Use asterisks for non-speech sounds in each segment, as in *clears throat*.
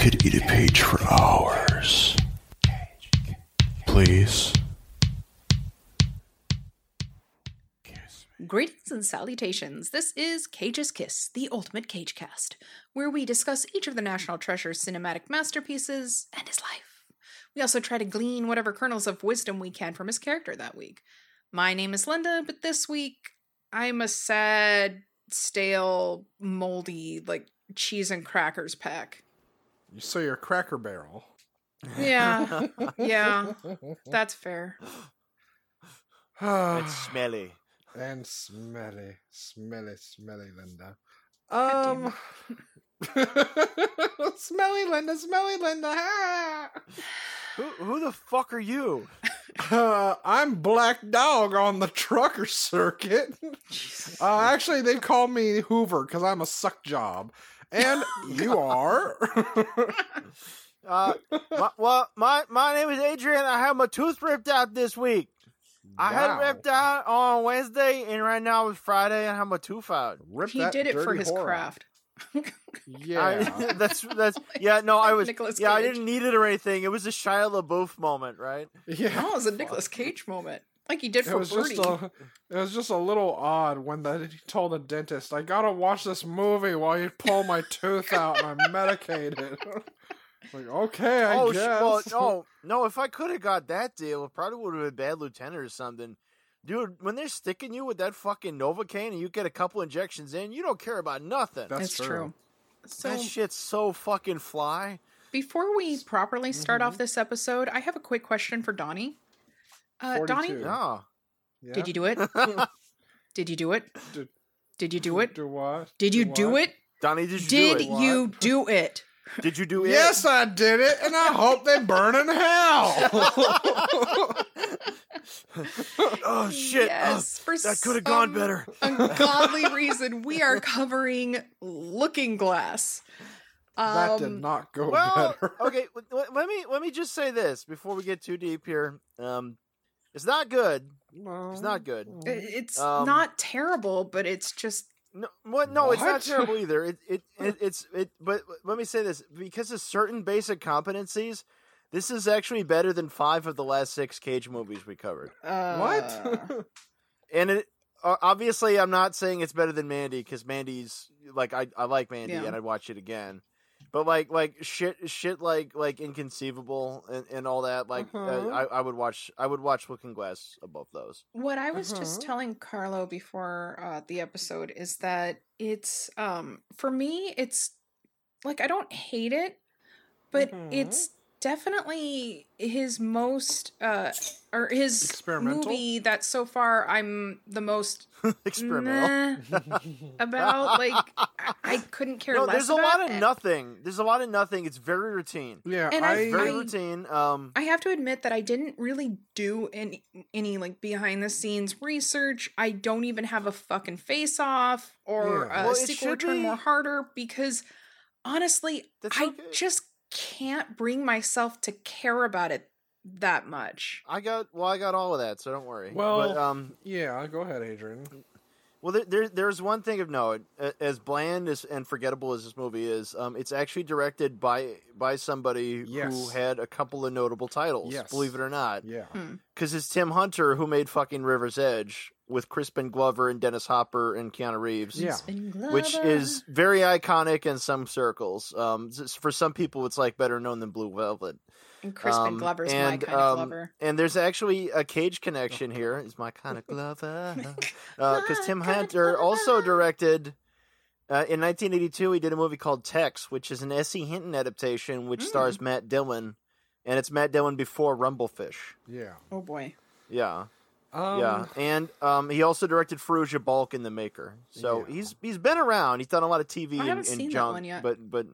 could eat a page for hours. Please. Greetings and salutations. This is Cage's Kiss, the ultimate cage cast, where we discuss each of the National Treasure's cinematic masterpieces and his life. We also try to glean whatever kernels of wisdom we can from his character that week. My name is Linda, but this week I'm a sad, stale, moldy, like cheese and crackers pack. So you're a Cracker Barrel. Yeah, *laughs* yeah, that's fair. *sighs* It's smelly. and smelly, smelly, smelly Linda. Um, *laughs* smelly Linda, smelly Linda. ah! Who, who the fuck are you? *laughs* Uh, I'm Black Dog on the trucker circuit. Uh, actually, they call me Hoover because I'm a suck job. And you *laughs* are. Uh, my, well, my my name is Adrian. I had my tooth ripped out this week. I had ripped out on Wednesday, and right now it's Friday. and I have my tooth out. Rip He did it for his whore craft. Yeah. I, *laughs* that's that's *laughs* yeah. No, I was Nicolas yeah. I didn't need it or anything. It was a Shia LaBeouf moment, right? yeah. Oh, it was a Nicolas Cage moment, like he did It for was Birdie. just a, it was just a little odd when the, he told the dentist, "I gotta watch this movie while you pull my tooth out and I'm *laughs* medicated." *laughs* like, okay, I oh, sh- guess. well, *laughs* no, no. If I could have got that deal, it probably would have been Bad Lieutenant or something. Dude, when they're sticking you with that fucking Novocaine and you get a couple injections in, you don't care about nothing. That's It's true. true. So that shit's so fucking fly. before we properly start Mm-hmm. off this episode, I have a quick question for Donnie. Uh, Donnie, 42. No. Yeah? did you do it? *laughs* did you do it? Did- Did you do it? Do what? Did you do what? it? Donnie, did you Did do it? you do it? *laughs* Did you do it? Yes, I did it, and I hope they burn in hell. *laughs* oh shit! Yes, for Oh, that could have gone some better. Ungodly reason, we are covering Looking Glass. that did Um, not go Well, better. okay. w- w- Let me let me just say this before we get too deep here. Um, it's not good. No. It's not good. It's Um, not terrible, but it's just No, what? No, it's not *laughs* terrible either. It, it, it, it's it. But let me say this: because of certain basic competencies, this is actually better than five of the last six Cage movies we covered. uh, what? *laughs* And it uh, obviously, I'm not saying it's better than Mandy because Mandy's like I, I like Mandy Yeah. and I'd watch it again. But like like shit shit like like inconceivable and, and all that like uh, Uh-huh. I, I would watch I would watch Looking Glass above those. What I was just Uh-huh. telling Carlo before uh, the episode is that it's um for me it's like I don't hate it, but Mhm. it's definitely his most uh or his Experimental? movie that so far I'm the most *laughs* Experimental. *laughs* about. Like I, I couldn't care No, less. there's a lot of it. nothing. There's a lot of nothing. It's very routine. yeah, And I- I, Very I- routine. Um, I have to admit that I didn't really do any any like behind the scenes research. I don't even have a fucking face off or Yeah. a Well, it sequel return be- more harder because honestly, That's I just can't bring myself to care about it that much. I got well. I got all of that, so don't worry. Well- but um, yeah. Go ahead, Adrian. well, there, there there's one thing of note. As bland as and forgettable as this movie is, um, it's actually directed by by somebody who had a couple of notable titles. Yes. Believe it or not, Yeah. because it's Tim Hunter who made fucking River's Edge with Crispin Glover and Dennis Hopper and Keanu Reeves. Yeah. Which is very iconic in some circles. Um, for some people, it's like better known than Blue Velvet. and Crispin Um, Glover's my and, kind of um, Glover. And there's actually a Cage connection here. Is my kind of *laughs* Glover. Because Tim Hunter also directed. Uh, in 1982, he did a movie called Tex, which is an S.E. Hinton adaptation, which Mm. stars Matt Dillon, and it's Matt Dillon before Rumblefish. Yeah. Oh boy. Yeah, Um, yeah, and um, he also directed Fairuza Balk in The Maker. So Yeah. he's he's been around. He's done a lot of TV I and, haven't and seen that junk, one yet. but but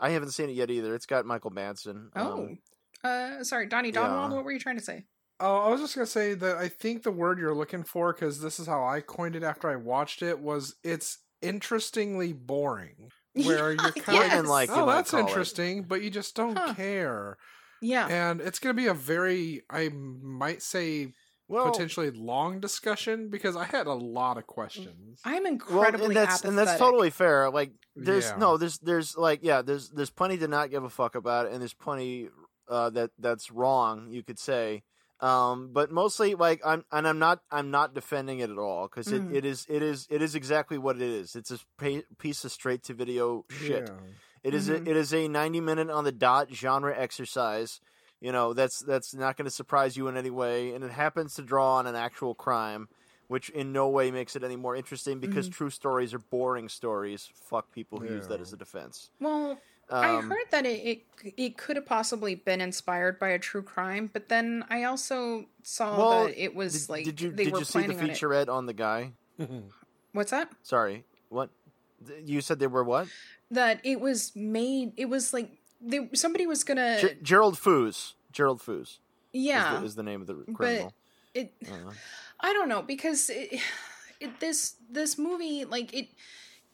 I haven't seen it yet either. It's got Michael Madsen. Oh. Um, uh sorry, Donnie Donald, yeah. what were you trying to say? Oh, I was just gonna say that I think the word you're looking for, because this is how I coined it after I watched it, was it's interestingly boring. *laughs* Where you're Yeah, kind of like oh, that's call it." interesting, but you just don't Huh. care. Yeah. And it's gonna be a very, I might say, Well, potentially long discussion because I had a lot of questions. I'm well, incredibly and that's and that's totally fair. Like, there's Yeah. no, there's there's like yeah, there's there's plenty to not give a fuck about, and there's plenty uh, that that's wrong. You could say. Um, but mostly like I'm and I'm not I'm not defending it at all because it, Mm. it is it is it is exactly what it is. It's a piece of straight to video shit. Yeah. It is Mhm. a, it is a 90 minute on the dot genre exercise. You know, that's that's not going to surprise you in any way and it happens to draw on an actual crime, which in no way makes it any more interesting because true stories are boring stories. Fuck people who use that as a defense. Well, I Um, heard that it, it it could have possibly been inspired by a true crime, but then I also saw Well, that it was did, like did you they did were you see the planning on it. featurette on the guy? *laughs* What's that? Sorry. What? You said they were what? That it was made. It was like they somebody was gonna. Ge- Gerald Foos. Gerald Foos is yeah, the, is the name of the criminal. it. Uh, *sighs* I don't know because it, *sighs* it, this this movie like it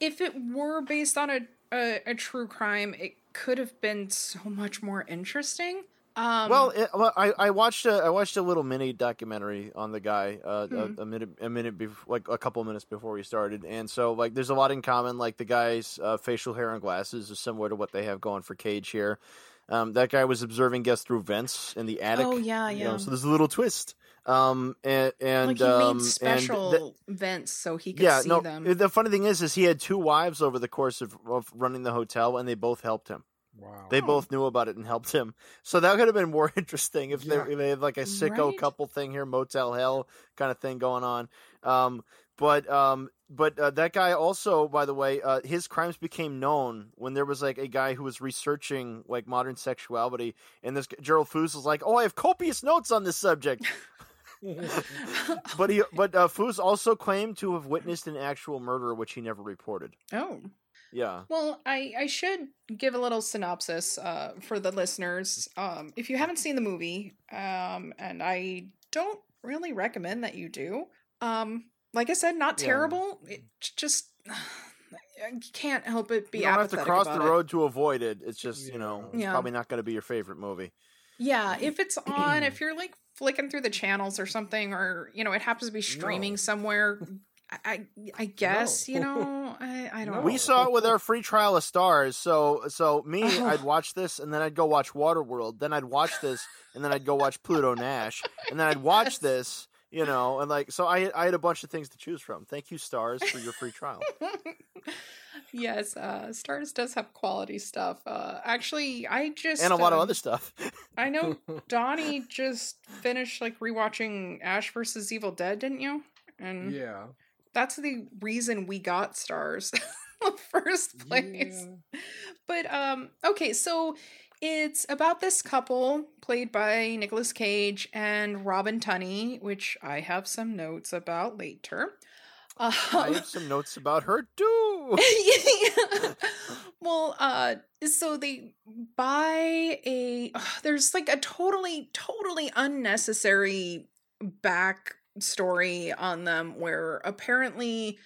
if it were based on a, a a true crime it could have been so much more interesting. Um, well, it, well, I, I watched a I watched a little mini documentary on the guy uh, Hmm. a, a minute a minute like a couple minutes before we started, and so like there's a lot in common. Like the guy's uh, facial hair and glasses is similar to what they have going for Cage here. Um, that guy was observing guests through vents in the attic. Oh, yeah, you know, yeah. so there's a little twist. Um, and and like he um, made special th- vents so he could yeah, see no. them. The funny thing is, is he had two wives over the course of, of running the hotel, and they both helped him. Wow. They both knew about it and helped him. So that could have been more *laughs* interesting if they, Yeah. if they had like a sicko Right? couple thing here, Motel Hell kind of thing going on. Um, but um, but uh, that guy also, by the way, uh, his crimes became known when there was like a guy who was researching like modern sexuality, and this Gerald Foos was like, "Oh, I have copious notes on this subject." *laughs* but he, but uh, Foos also claimed to have witnessed an actual murder, which he never reported. oh. Yeah. Well, I, I should give a little synopsis uh, for the listeners. Um, if you haven't seen the movie, um, and I don't really recommend that you do, um, like I said, not Yeah. terrible. It just *sighs* you can't help it be you don't have to cross the about it. road to avoid it. It's just you know, it's Yeah. probably not going to be your favorite movie. Yeah, if it's on, if you're like flicking through the channels or something, or you know, it happens to be streaming No. somewhere. I, I, I guess No. you know, I, I *laughs* don't. No. know. We saw it with our free trial of Starz. So, so me, Oh. I'd watch this, and then I'd go watch Waterworld. Then I'd watch this, and then I'd go watch Pluto Nash, and then I'd watch Yes. *laughs* this. You know, and like, so I, I had a bunch of things to choose from. Thank you, Starz, for your free trial. *laughs* yes, uh, Starz does have quality stuff. Uh, actually, I just and a lot of um, other stuff. I know Donnie just finished like rewatching Ash versus Evil Dead, didn't you? And yeah. That's the reason we got Starz *laughs* in the first place. Yeah. But um okay, so it's about this couple played by Nicolas Cage and Robin Tunney, which I have some notes about later. Um, I have some notes about her *laughs* too. well, uh, so they buy a. there's like a totally, totally unnecessary backstory on them where apparently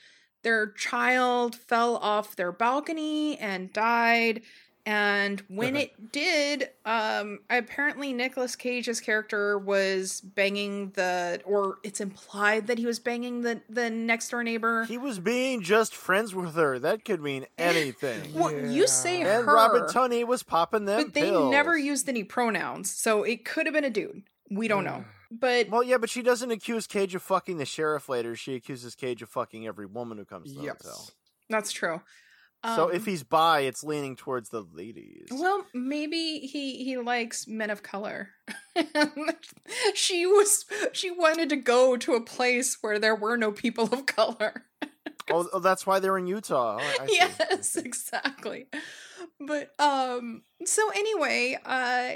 their child fell off their balcony and died. And when it did, um, apparently Nicolas Cage's character was banging the, or it's implied that he was banging the the next door neighbor. he was being just friends with her. That could mean *laughs* anything. Well, you say Yeah. and her, Robin Tunney was popping them but they pills. never used any pronouns, so it could have been a dude. We don't know, but Well, yeah, but she doesn't accuse Cage of fucking the sheriff later. She accuses Cage of fucking every woman who comes to the hotel. Yes. that's true. So Um, if he's bi, it's leaning towards the ladies. well, maybe he he likes men of color. *laughs* she was she wanted to go to a place where there were no people of color. Oh, oh, that's why they're in Utah. Oh, *laughs* yes, exactly. But um so anyway, uh,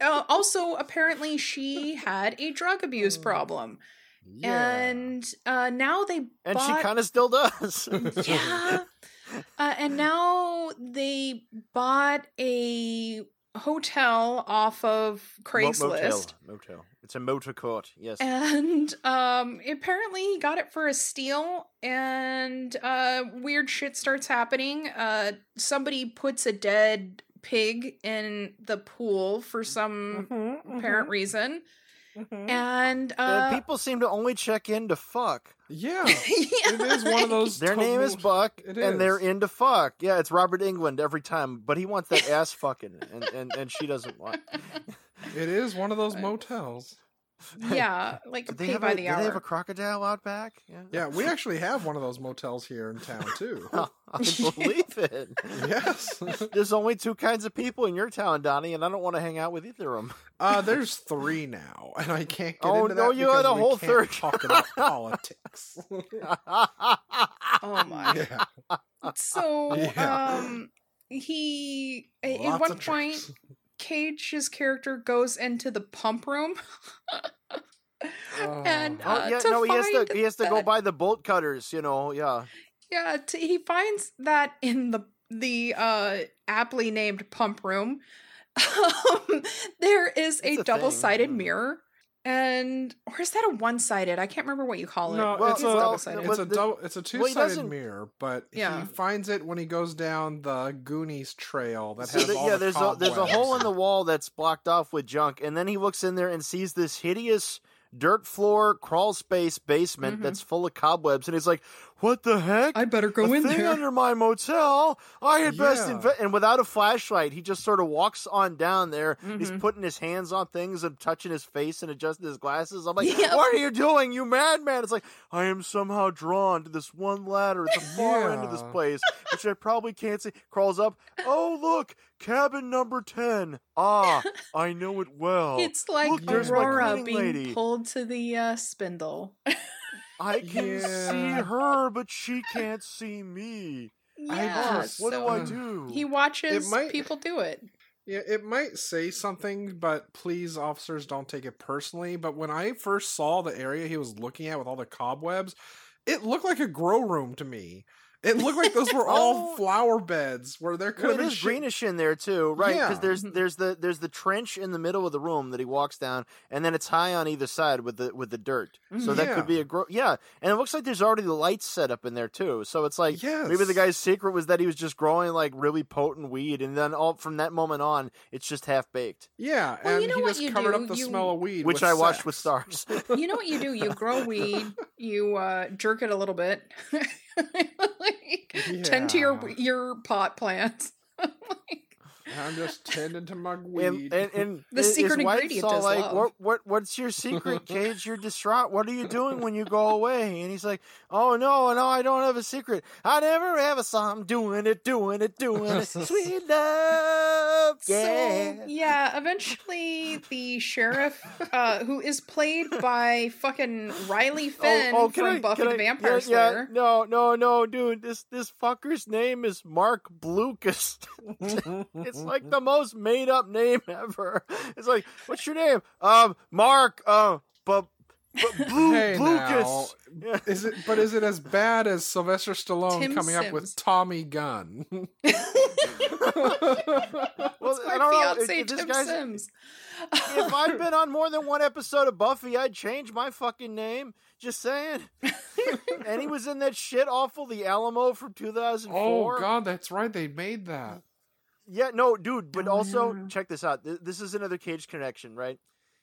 uh also apparently she had a drug abuse problem. Yeah. And uh now they and she kind of still does. *laughs* yeah. *laughs* Uh, and now they bought a hotel off of Mo- Craigslist. Motel. Motel. It's a motor court. Yes. And um apparently he got it for a steal and uh weird shit starts happening. Uh somebody puts a dead pig in the pool for some Mm-hmm, apparent reason. And And uh, people seem to only check in to fuck. Yeah, *laughs* yeah, it is one of those. Their name is Buck, It and they're is. into fuck. Yeah, it's Robert England every time, but he wants that ass fucking, and, and, and she doesn't want. It is one of those *laughs* motels. Yeah, *laughs* like Do they pay have by a, the do hour. they have a crocodile out back? Yeah, we *laughs* actually have one of those motels here in town too. *laughs* I believe it. yes. There's only two kinds of people in your town, Donnie, and I don't want to hang out with either of them. Uh, there's three now, and I can't get Oh, into no, that you had because a whole third. talk about politics. oh my. yeah, So, Yeah. um, he at Lots one point tricks. Cage's character goes into the pump room. *laughs* and Oh. uh, oh yeah, no, he has to he has to go that- by the bolt cutters, you know. Yeah, Yeah, t- he finds that in the the uh aptly named pump room, *laughs* um, there is a a thing, double sided mm. mirror, and or is that a one sided? I can't remember what you call it. No, Well, it's it's a double-sided. it's a double, it's a two sided doesn't- mirror, but Yeah. he finds it when he goes down the Goonies trail that So the- all yeah, the there's a there's a hole in the wall that's blocked off with junk, and then he looks in there and sees this hideous dirt floor crawl space basement Mhm. that's full of cobwebs, and he's like, "What the heck?" I better go a in thing there. under my motel. I had best Yeah. invest. And without a flashlight, he just sort of walks on down there. He's Mhm. putting his hands on things and touching his face and adjusting his glasses. I'm like, Yep. what are you doing, you madman? It's like I am somehow drawn to this one ladder at the far end of this Yeah. place, which I probably can't see. Crawls up. Oh look, cabin number ten. Ah, *laughs* I know it well. It's like look, there's my Aurora cleaning being lady. pulled to the uh, spindle. *laughs* I can see her, but she can't see me. yeah, just- what do I do? he watches might- people do it. Yeah, it might say something, but please, officers, don't take it personally. But when I first saw the area he was looking at with all the cobwebs, it looked like a grow room to me. It looked like those were all *laughs* Oh. flower beds where there could Well, have it been is shit- greenish in there too, right? Because Yeah. there's there's the there's the trench in the middle of the room that he walks down, and then it's high on either side with the with the dirt. So that Yeah. could be a gro- yeah. And it looks like there's already the lights set up in there too. So it's like maybe the guy's secret was that he was just growing like really potent weed, and then all from that moment on, it's just half baked, Yeah, Well, and you know he what just you covered do? up the You- smell of weed, which with I watched with Starz. *laughs* You know what you do? You grow weed, you uh, jerk it a little bit, *laughs* *laughs* like, tend to your your pot plants. *laughs* I'm just tending to my *laughs* and, weed. and, and The his secret wife's ingredient all is like, love. What, what, what's your secret, *laughs* Cage? You're distraught. What are you doing when you go away? And he's like, Oh no, no, I don't have a secret. I never have a song. I'm doing it, doing it, doing it. *laughs* Sweet love, yeah. So yeah, eventually the sheriff, uh, who is played by fucking Riley Finn oh, can from I- Buffy the I- Vampire yeah, Slayer. Yeah, no, no, no, dude. This this fucker's name is Marc Blucas. It's like the most made up name *laughs* ever. It's like, what's your name? Um, Mark. Uh, but. But *laughs* Blue Hey, Blucas. Yeah. *laughs* Is it? But is it as bad as Sylvester Stallone Tim coming up with Tommy Gunn? Well, That's I don't know. fiance, If- if this Tim Sims. if I'd been on more than one episode of Buffy, I'd change my fucking name. Just saying. and he was in that shit awful The Alamo from 2004. oh God, that's right. They made that. Yeah, no, dude, but Oh, also no. check this out. This is another Cage connection, right?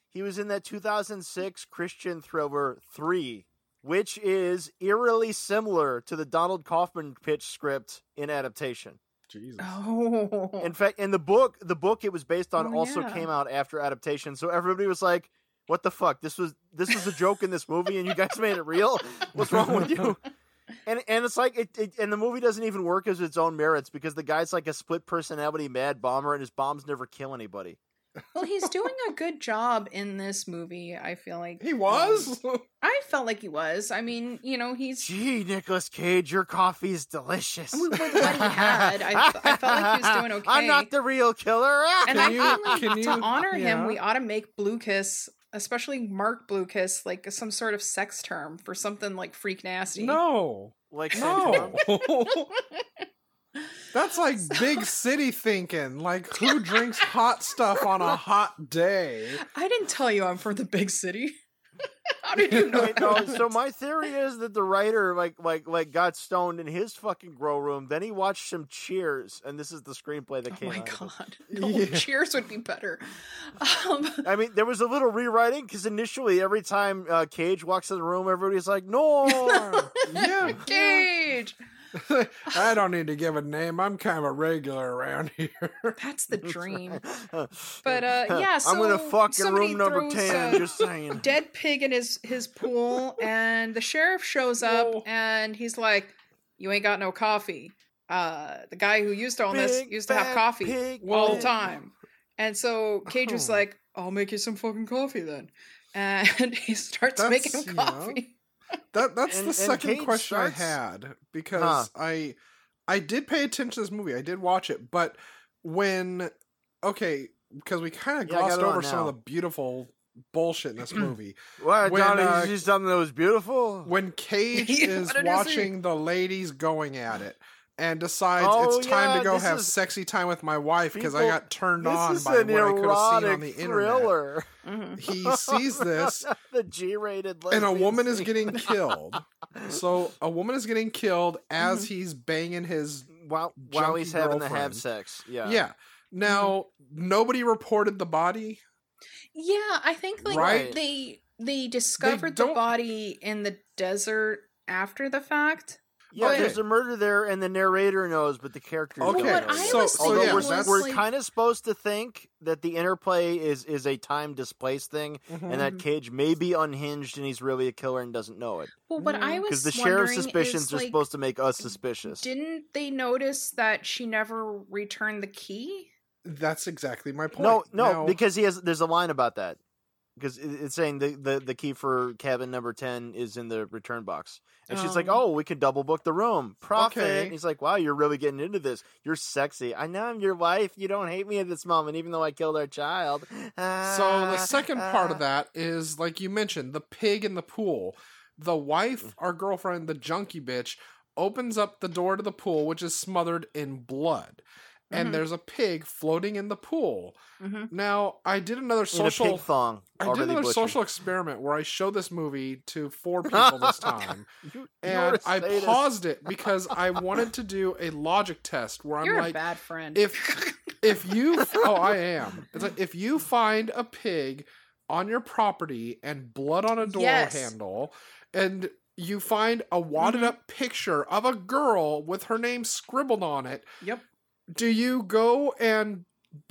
He was in that 2006 Christian thriller 3, which is eerily similar to the Donald Kaufman pitch script in adaptation. Jesus. Oh, In fact, in the book, the book it was based on Oh, also yeah. came out after adaptation. So everybody was like, "What the fuck? This was this was a joke in this movie, and you guys *laughs* made it real? What's wrong with you?" *laughs* And and it's like it, it and the movie doesn't even work as its own merits because the guy's like a split personality mad bomber, and his bombs never kill anybody. well, he's doing a good job in this movie. I feel like He was. Um, I felt like he was. I mean, you know, he's Gee, Nicolas Cage, your coffee's delicious. With what he had, I- I felt like he was doing okay. *laughs* I'm not the real killer. and Can I you- feel like can to you- honor him, we ought to make Blue Kiss, especially Mark Blue Kiss, like some sort of sex term for something like freak nasty. no. like No. *laughs* That's like big city thinking. Like who drinks hot stuff on a hot day? I didn't tell you I'm from the big city. *laughs* How did you *laughs* know? Wait, no, so my theory is that the writer like like like got stoned in his fucking grow room. Then he watched some Cheers, and this is the screenplay that Oh came my out. of god! No, *laughs* Yeah. Cheers would be better. Um, I mean, there was a little rewriting because initially, every time uh, Cage walks in the room, everybody's like, "No." yeah. Cage. *laughs* I don't need to give a name. I'm kind of a regular around *laughs* here. That's the dream. But uh, *laughs* yeah, I'm gonna so fuck in room number ten. just saying. dead pig in his his pool and the sheriff shows up Whoa. and he's like you ain't got no coffee uh the guy who used to own this used to have coffee pig all the time and so cage was Oh. like i'll make you some fucking coffee then and he starts That's, making you him know, coffee That that's And- the second Cage question starts- I had because Huh. I I did pay attention to this movie. I did watch it, but when okay, because we kind of Yeah, glossed on over some of the beautiful bullshit in this *clears throat* movie. What, When, Johnny? uh, Did you see something that was beautiful? When *laughs* Cage Yeah, is what did you see? watching the ladies going at it and decides Oh, it's time yeah, to go have is- sexy time with my wife because I got turned this on by what I could have seen on the internet. thriller. Mhm. He *laughs* sees this the G-rated, and a lesbian woman is getting *laughs* killed. So a woman is getting killed as Mm-hmm. he's banging his while while he's junkie having the have sex. Yeah, yeah. Now nobody reported the body. yeah i think like Right. they they discovered the body in the desert after the fact yeah. Okay. There's a murder there, and the narrator knows, but the characters Okay, don't what know i yet. so- so yeah, Although we're, we're like, kind of supposed to think that the interplay is is a time displaced thing, and that Mhm. Cage may be unhinged and he's really a killer and doesn't know it. well what i was Because the sheriff's suspicions is, are like, supposed to make us suspicious. Didn't they notice that she never returned the key? That's exactly my point. No, no, Now- because he has. There's a line about that. Because it's saying the, the the key for cabin number ten is in the return box, and she's like, Oh. "Oh, we can double book the room, profit." Okay. He's like, "Wow, you're really getting into this. You're sexy. I know I'm your wife. You don't hate me at this moment, even though I killed our child." So the Ah, second part ah. of that is like you mentioned, the pig in the pool. The Mm. wife, our girlfriend, the junkie bitch, opens up the door to the pool, which is smothered in blood. And there's a pig floating in the pool. Mm-hmm. Now, I did another in a social pig thong. I did another butchered. social experiment where I showed this movie to four *laughs* people this time. You- you and were a I sadist. paused it because I *laughs* wanted to do a logic test where I'm You're a like, bad friend. if if you *laughs* oh I am. It's like if you find a pig on your property and blood on a door Yes. handle and you find a wadded Mhm. up picture of a girl with her name scribbled on it, yep. Do you go and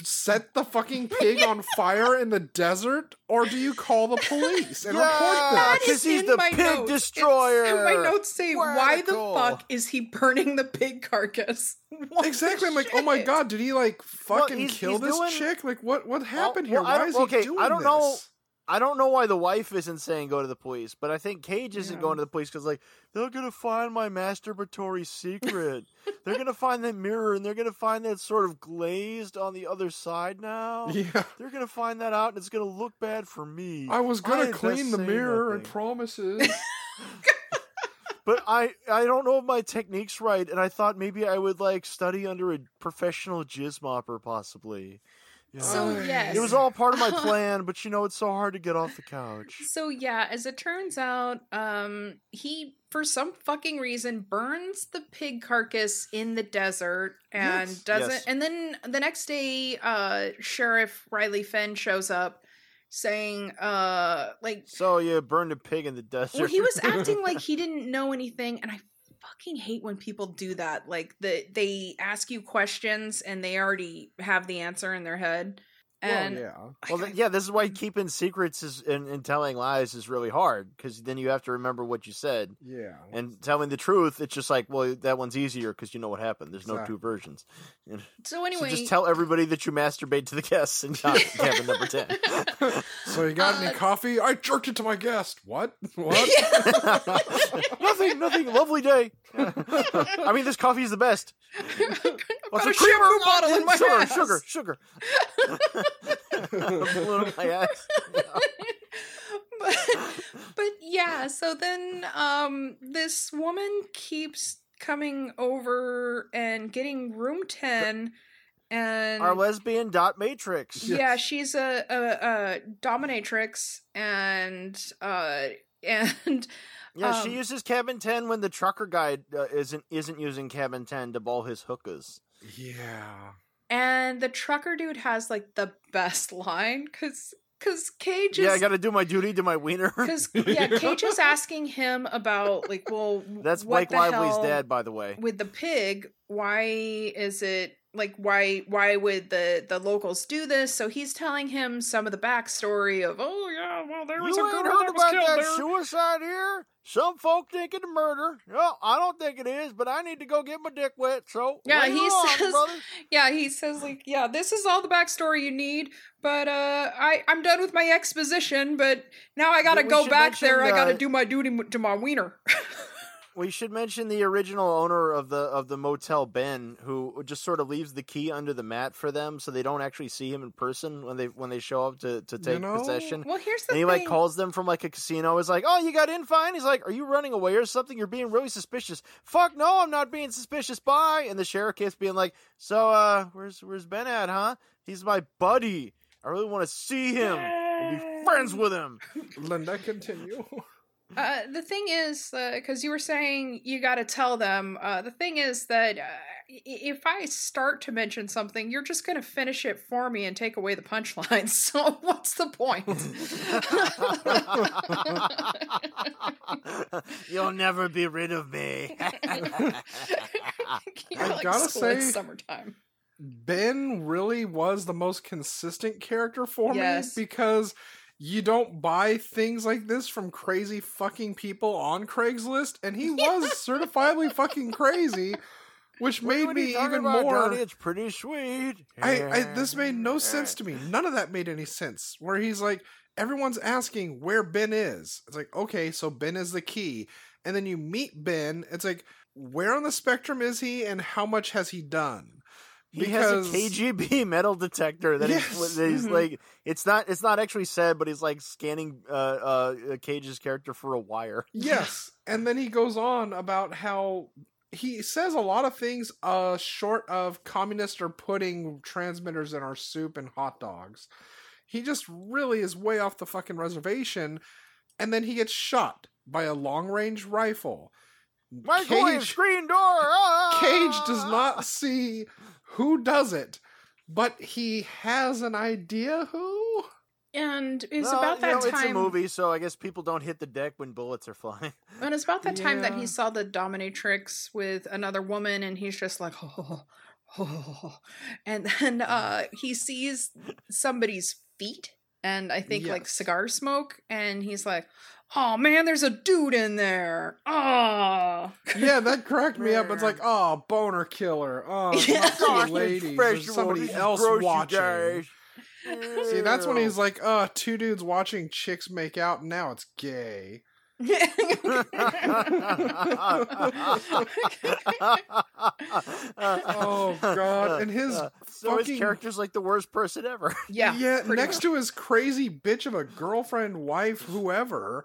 set the fucking pig on *laughs* fire in the desert or do you call the police and Yeah, report That this? 'cause is he's in the my pig notes. It's- destroyer. and my notes say, "Why the fuck is he burning the pig carcass?" *laughs* What Exactly. I'm like, oh my god, did he like fucking he's- kill he's this doing- chick? Like, what what happened well, I here? Why don't- is he okay, I don't know- this? I don't know why the wife isn't saying go to the police, but I think Cage isn't Yeah. going to the police because like they're gonna find my masturbatory secret. *laughs* they're gonna find that mirror and they're gonna find that sort of glazed on the other side now. *laughs* Yeah. They're gonna find that out and it's gonna look bad for me. I was gonna clean the mirror and promises. *laughs* But I I don't know if my technique's right, and I thought maybe I would like study under a professional jizz mopper, possibly. Yeah. So yes, it was all part of my *laughs* plan, but you know it's so hard to get off the couch. So yeah, as it turns out, um, he for some fucking reason burns the pig carcass in the desert and Yes. doesn't. Yes. And then the next day, uh, Sheriff Riley Finn shows up, saying, uh, like, So you burned a pig in the desert. well, he was acting like *laughs* he didn't know anything, and I fucking hate when people do that. Like the they ask you questions and they already have the answer in their head. And well, yeah. Well, th- yeah, this is why keeping secrets is and, and telling lies is really hard because then you have to remember what you said. Yeah. And telling the truth, it's just like, well, that one's easier because you know what happened. There's no two versions. And so anyway, So just tell everybody that you masturbate to the guests in cabin cabin number ten. *laughs* So you got Uh, any coffee? I jerked it to my guest. What? What? *laughs* *laughs* nothing, nothing. Lovely day. I mean, this coffee is the best. Got What's a creamer? bottle in my sugar, ass. sugar, sugar, Blew it in my *laughs* ass. but, but yeah, so then um this woman keeps coming over and getting room 10 and Our lesbian dot matrix. yeah, she's a, a, a dominatrix and uh and Yeah, she Um, uses cabin ten when the trucker guy uh, isn't isn't using cabin ten to ball his hookers. Yeah. And the trucker dude has like the best *laughs* line because because Cage is Yeah, I got to do my duty to my wiener. *laughs* because yeah Cage is *laughs* asking him about like well That's Blake Lively's dad, by the way. with the pig why is it like why why would the the locals do this so he's telling him some of the backstory of oh yeah well there was You a ain't heard that about that there suicide here? Some folk think it's a murder. No, I don't think it is, but I need to go get my dick wet. So Yeah, he on, says- brother. *laughs* Yeah, he says like, yeah, this is all the backstory you need, but uh I I'm done with my exposition, but now I got to We go back there. I got to uh, do my duty to my wiener. *laughs* We should mention the original owner of the of the motel, Ben, who just sort of leaves the key under the mat for them, so they don't actually see him in person when they when they show up to to take know, possession. well, here's the And he thing. like calls them from like a casino. He's like, "Oh, you got in fine." He's like, "Are you running away or something? You're being really suspicious." Fuck no, I'm not being suspicious. Bye. And the sheriff keeps being like, "So, uh, where's where's Ben at? Huh? He's my buddy. I really want to see him and be friends with him." *laughs* Linda, continue. *laughs* Uh, the thing is, because you were saying you got to tell them. Uh, the thing is that uh, if I start to mention something, you're just going to finish it for me and take away the punchline. *laughs* So what's the point? *laughs* You'll never be rid of me. *laughs* You're I like gotta school in say- summertime. Ben really was the most consistent character for Yes. me because you don't buy things like this from crazy fucking people on Craigslist, and he *laughs* was certifiably fucking crazy, which made me even about, more. Donnie? It's pretty sweet. I, I this made no sense to me. None of that made any sense. Where he's like, everyone's asking where Ben is. It's like, okay, so Ben is the key, and then you meet Ben. It's like, where on the spectrum is he, and how much has he done? He has a KGB *laughs* metal detector that Yes. he's, that he's Mhm. like. It's not. It's not actually said, but he's like scanning uh, uh, Cage's character for a wire. Yes. and then he goes on about how he says a lot of things uh short of communists are putting transmitters in our soup and hot dogs. He just really is way off the fucking reservation and then he gets shot by a long-range rifle. Microwave Cage, screen door. Ah! Cage does not see who does it, but he has an idea who. And it's Well, about you that know, time. It's a movie, so I guess people don't hit the deck when bullets are flying. And it's about that time that he saw the dominatrix with another woman, and he's just like, oh, and then uh, he sees somebody's feet, and I think like cigar smoke, and he's like, oh man, there's a dude in there. Oh, Yeah, that cracked me up. It's like, oh, boner killer. Oh, it's *laughs* Yeah. not two ladies. There's somebody else watching. See, that's when he's like, uh, two dudes watching chicks make out. and Now it's gay. Oh, God, and his so his character's like the worst person ever. yeah, yeah. Next much. to his crazy bitch of a girlfriend, wife, whoever.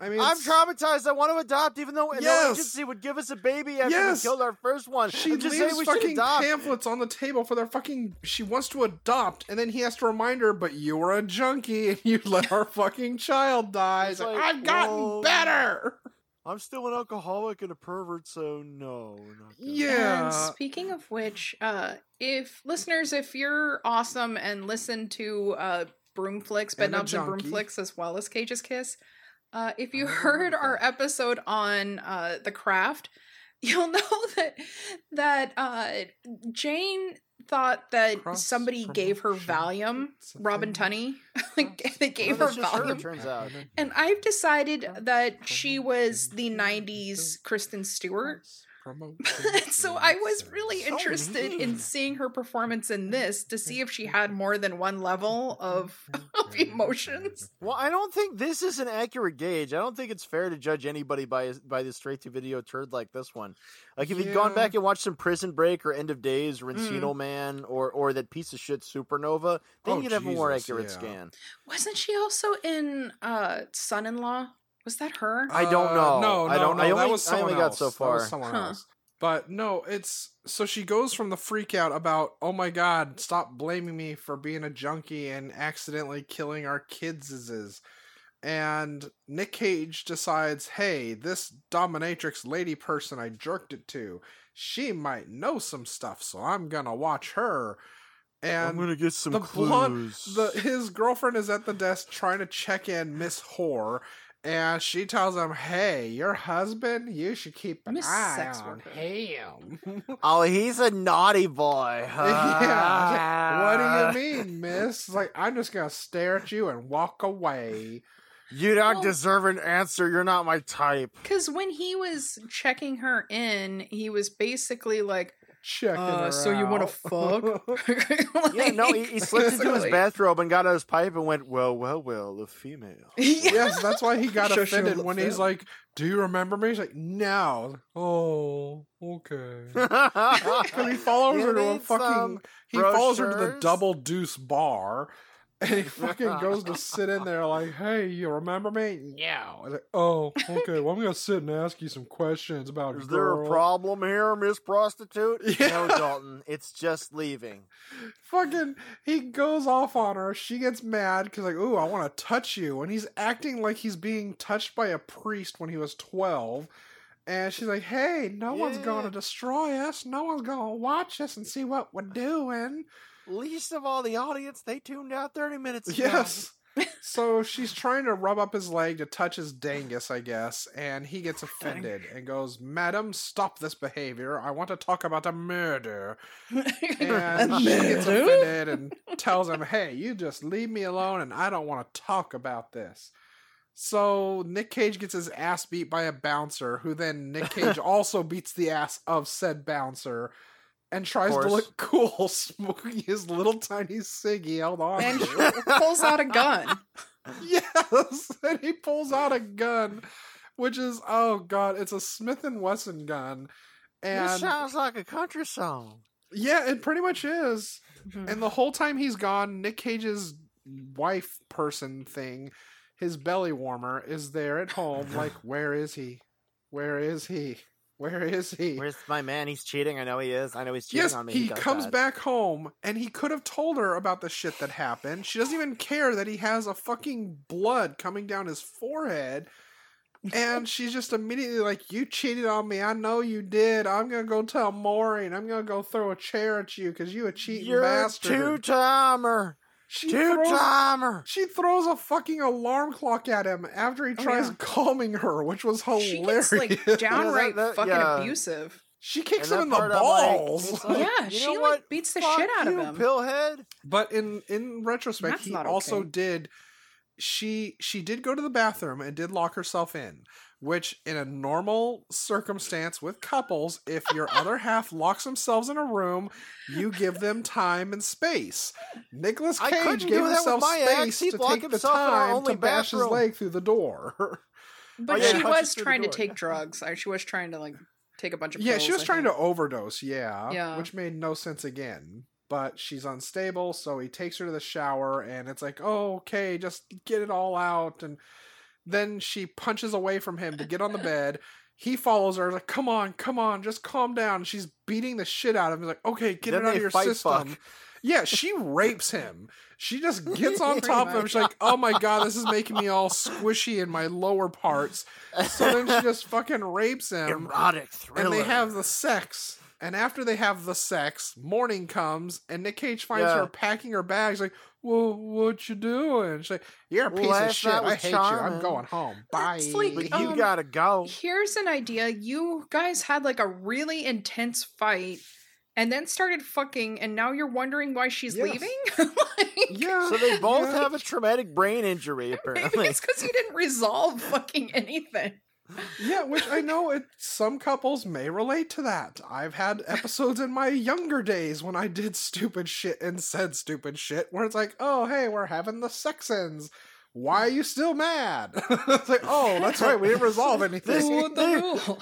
I mean, I'm traumatized. I want to adopt, even though no agency would give us a baby after Yes. we killed our first one. She I'm just leaves we fucking adopt. pamphlets on the table for their fucking. She wants to adopt, and then he has to remind her, "But you were a junkie, and you *laughs* let our fucking child die." It's It's like, like, I've gotten whoa. better. I'm still an alcoholic and a pervert, so no. not. Yeah. And speaking of which, uh, if listeners, if you're awesome and listen to uh, Broomflicks, And a Bedknobs and. Broomflicks, as well as Cage's Kiss, uh, if you heard our episode on uh, the craft, *laughs* you'll know that that uh, Jane thought that Cross somebody gave her. Valium, Robin. Tunney. *laughs* Like, they gave her that's just her, Valium. turns out. And I've decided that she was the 90s Kristen Stewart. *laughs* so I was really So interested in seeing her performance in this to see if she had more than one level of, *laughs* of emotions. Well, I don't think this is an accurate gauge. I don't think it's fair to judge anybody by by the straight to video turd like this one. Like if you'd gone back and watched some Prison Break or End of Days or Mm. Man or or that piece of shit Supernova, then Oh, you'd have a more accurate yeah. scan. Wasn't she also in uh Son-in-Law? Was that her? I don't Uh, know. No, I don't- no. I that only- was I only someone got else. so That was far. someone Huh. else. But no, it's so she goes from the freak out about, oh my god, stop blaming me for being a junkie and accidentally killing our kids. and Nick Cage decides, hey, this dominatrix lady person I jerked it to, she might know some stuff, so I'm gonna watch her. And I'm gonna get some the clues. blonde, the his girlfriend is at the desk trying to check in Miss Whore, and she tells him, "Hey, your husband, you should keep an Miss eye Sex on Worker." him." *laughs* oh, he's a naughty boy. yeah. What do you mean, Miss? Like, I'm just gonna stare at you and walk away. You don't Well- deserve an answer. You're not my type. Because when he was checking her in, he was basically like, Checking Uh, her so you wanna out. fuck? *laughs* *laughs* Yeah, no, he, he slipped into his bathrobe and got out his pipe and went, well, well, well, a female. *laughs* Yeah. yes, that's why he got Sure, sure, offended look when he's fat. like, "Do you remember me?" He's like, "No." Oh, okay. Because Because he follows her to a fucking. He follows her to the double deuce bar, and he *laughs* fucking goes to sit in there like, "Hey, you remember me?" I was like, oh, okay. Well, I'm gonna sit and ask you some questions about. Is there a problem here, Miss Prostitute? *laughs* Yeah. No, Dalton. It's just leaving. Fucking, he goes off on her. She gets mad because like, ooh, I want to touch you, and he's acting like he's being touched by a priest when he was twelve. And she's like, "Hey, no one's gonna destroy us. No one's gonna watch us and see what we're doing." Least of all the audience, they tuned out 30 minutes ago. Yes. *laughs* so she's trying to rub up his leg to touch his dangus, I guess, and he gets *laughs* offended and goes, Madam, stop this behavior. I want to talk about a murder. And *laughs* she gets offended and tells him, Hey, you just leave me alone and I don't want to talk about this. So Nick Cage gets his ass beat by a bouncer, who then Nick Cage also beats the ass of said bouncer and tries to look *laughs* cool, smoking his little tiny cig he held on and pulls out a gun. *laughs* Yes, and he pulls out a gun, which is oh god, it's a Smith and Wesson gun, This and sounds like a country song. yeah, it pretty much is. Hmm. And the whole time he's gone, Nick Cage's wife person thing, his belly warmer, is there at home. *laughs* Like, where is he? Where is he? Where is he? Where's my man? He's cheating. I know he is. I know he's cheating Yes, on me. he does comes that. back home and he could have told her about the shit that happened. She doesn't even care that he has a fucking blood coming down his forehead. And she's just immediately like, You cheated on me. I know you did. I'm going to go tell Maury and I'm going to go throw a chair at you because you a cheating You're a two timer. She, Two throws, timer. she throws a fucking alarm clock at him after he Oh, tries yeah. calming her, which was She hilarious. gets like downright *laughs* that- fucking yeah. abusive. she kicks And him in the part I'm like, balls. *laughs* like, yeah, she like what? beats the Fuck shit out you, of him. Pillhead. But in in retrospect, That's he not also did she she did go to the bathroom and did lock herself in, which in a normal circumstance with couples, if your other half locks themselves in a room, you give them time and space. Nicolas Cage couldn't gave do that himself space to take the himself time to bash his leg through the door. But Oh, yeah, she was trying to take drugs. She was trying to like take a bunch of. Yeah, she was I trying think. to overdose, yeah, Yeah. which made no sense again. But she's unstable, so he takes her to the shower, and it's like, oh, okay, just get it all out. And then she punches away from him to get on the bed. He follows her, like, come on, come on, just calm down. She's beating the shit out of him. He's like, okay, get Then it out of your system. fuck. Yeah, she rapes him. She just *laughs* gets on top of him. She's like, oh my god, this is making me all squishy in my lower parts. So then she *laughs* just fucking rapes him Erotic thriller. and they have the sex. And after they have the sex, morning comes, and Nick Cage finds Yeah. her packing her bags. Like, well, what you doing? She's like, you're a Well, piece of shit. I was hate you. I'm going home. Bye. That's like- But you Um, gotta go. Here's an idea. You guys had like a really intense fight and then started fucking, and now you're wondering why she's Yes. leaving? *laughs* like, yeah. So they both yeah. have a traumatic brain injury, *laughs* Maybe apparently. it's because you didn't resolve fucking anything. Yeah, which I know it, some couples may relate to that. I've had episodes in my younger days when I did stupid shit and said stupid shit where it's like, oh, hey, we're having the sex ends. Why are you still mad? *laughs* it's like, oh, that's right, we didn't resolve anything. Rule the rule.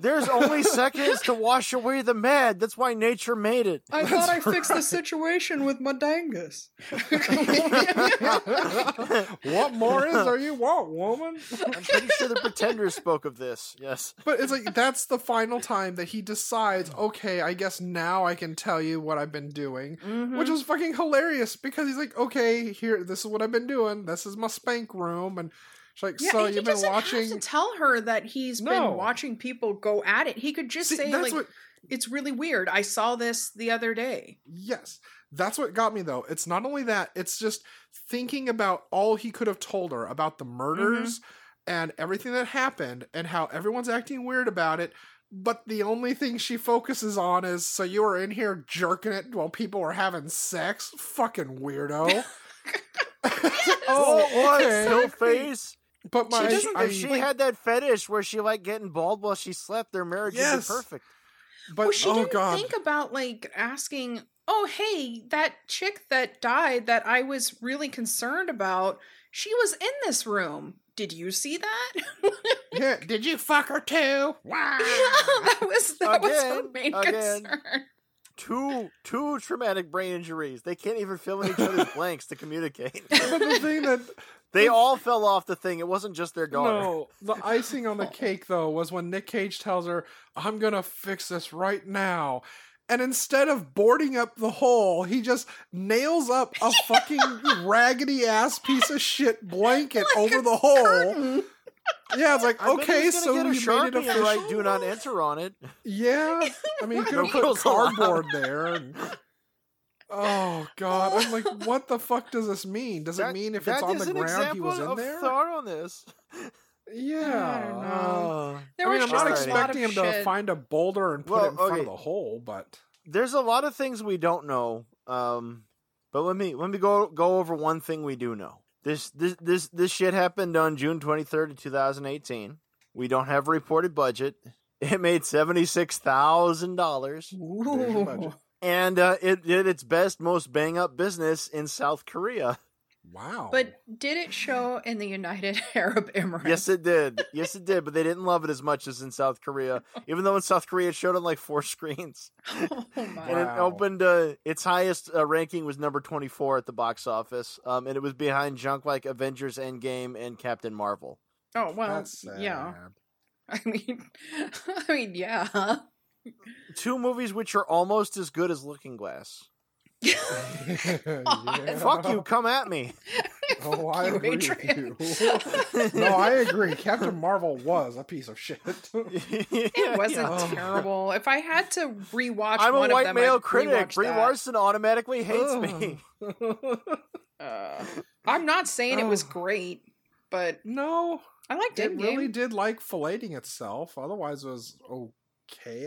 There's only seconds to wash away the mad. That's why nature made it. I That's thought I fixed right. the situation with my dangus. what? *laughs* what more is there you want, woman? I'm pretty sure the Pretenders spoke of this. Yes. But it's like that's the final time that he decides, okay, I guess now I can tell you what I've been doing. Mhm. Which was fucking hilarious because he's like, okay, here, this is what I've been doing. This is my spank room, and she's like, yeah, so he you've been doesn't watching. have to tell her that he's No. been watching people go at it. He could just See, say like, what. "It's really weird. I saw this the other day." Yes, that's what got me though. It's not only that; it's just thinking about all he could have told her about the mm-hmm. murders and everything that happened, and how everyone's acting weird about it. But the only thing she focuses on is, so you were in here jerking it while people were having sex? Fucking weirdo. *laughs* *laughs* oh, what? okay. No face. But my, She doesn't- I if mean, she had that fetish where she liked getting bald while she slept, their marriage Yes. would be perfect. but well, she oh didn't god, think about like asking, "Oh, hey, that chick that died that I was really concerned about, she was in this room. Did you see that?" *laughs* yeah, did you fuck her too? Wow. *laughs* that was that was her main again. concern. Two two traumatic brain injuries. They can't even fill in each other's *laughs* blanks to communicate. but the thing that They all fell off the thing. It wasn't just their daughter. No, the *laughs* icing on the cake though was when Nick Cage tells her, "I'm gonna fix this right now." And instead of boarding up the hole, he just nails up a *laughs* fucking raggedy ass piece of shit blanket Like over the hole. curtain. Yeah, it's like I okay, so a made it official. write "Do not enter" on it. Yeah, I mean, you *laughs* could have put cardboard there. And... Oh *laughs* god, I'm like, what the fuck does this mean? Does it mean if it's on the ground he example was in of there? Thought on this. Yeah, *laughs* I don't know. There I mean, was I'm not just a lot expecting of him to find a boulder and put Well, it in front of the hole, but there's a lot of things we don't know. Um, but let me let me go go over one thing we do know. This this this this shit happened on June 23rd of 2018. We don't have a reported budget. It made seventy six thousand dollars, budget. *laughs* and uh, it did its best, most bang up business in South Korea. wow. But did it show in the United *laughs* Arab Emirates? Yes, it did. Yes, it did. But they didn't love it as much as in South Korea. *laughs* Even though in South Korea it showed on like four screens. Oh *laughs* my. and it opened uh, its highest uh, ranking was number 24 at the box office um, and it was behind junk like avengers endgame and captain marvel Oh well, That's sad. yeah. I mean, I mean, yeah. Two movies which are almost as good as looking glass *laughs* *laughs* Yeah. fuck you come at me Oh, I You, agree Adrian. with you. *laughs* no, I agree. Captain Marvel was a piece of shit. It wasn't Oh. terrible. If I had to rewatch i'm one a of white them, male I'd critic rewatch brie that. larson automatically hates me Uh, I'm not saying it was Oh. great, but no, I liked it it. really did like filleting itself. Otherwise, it was okay,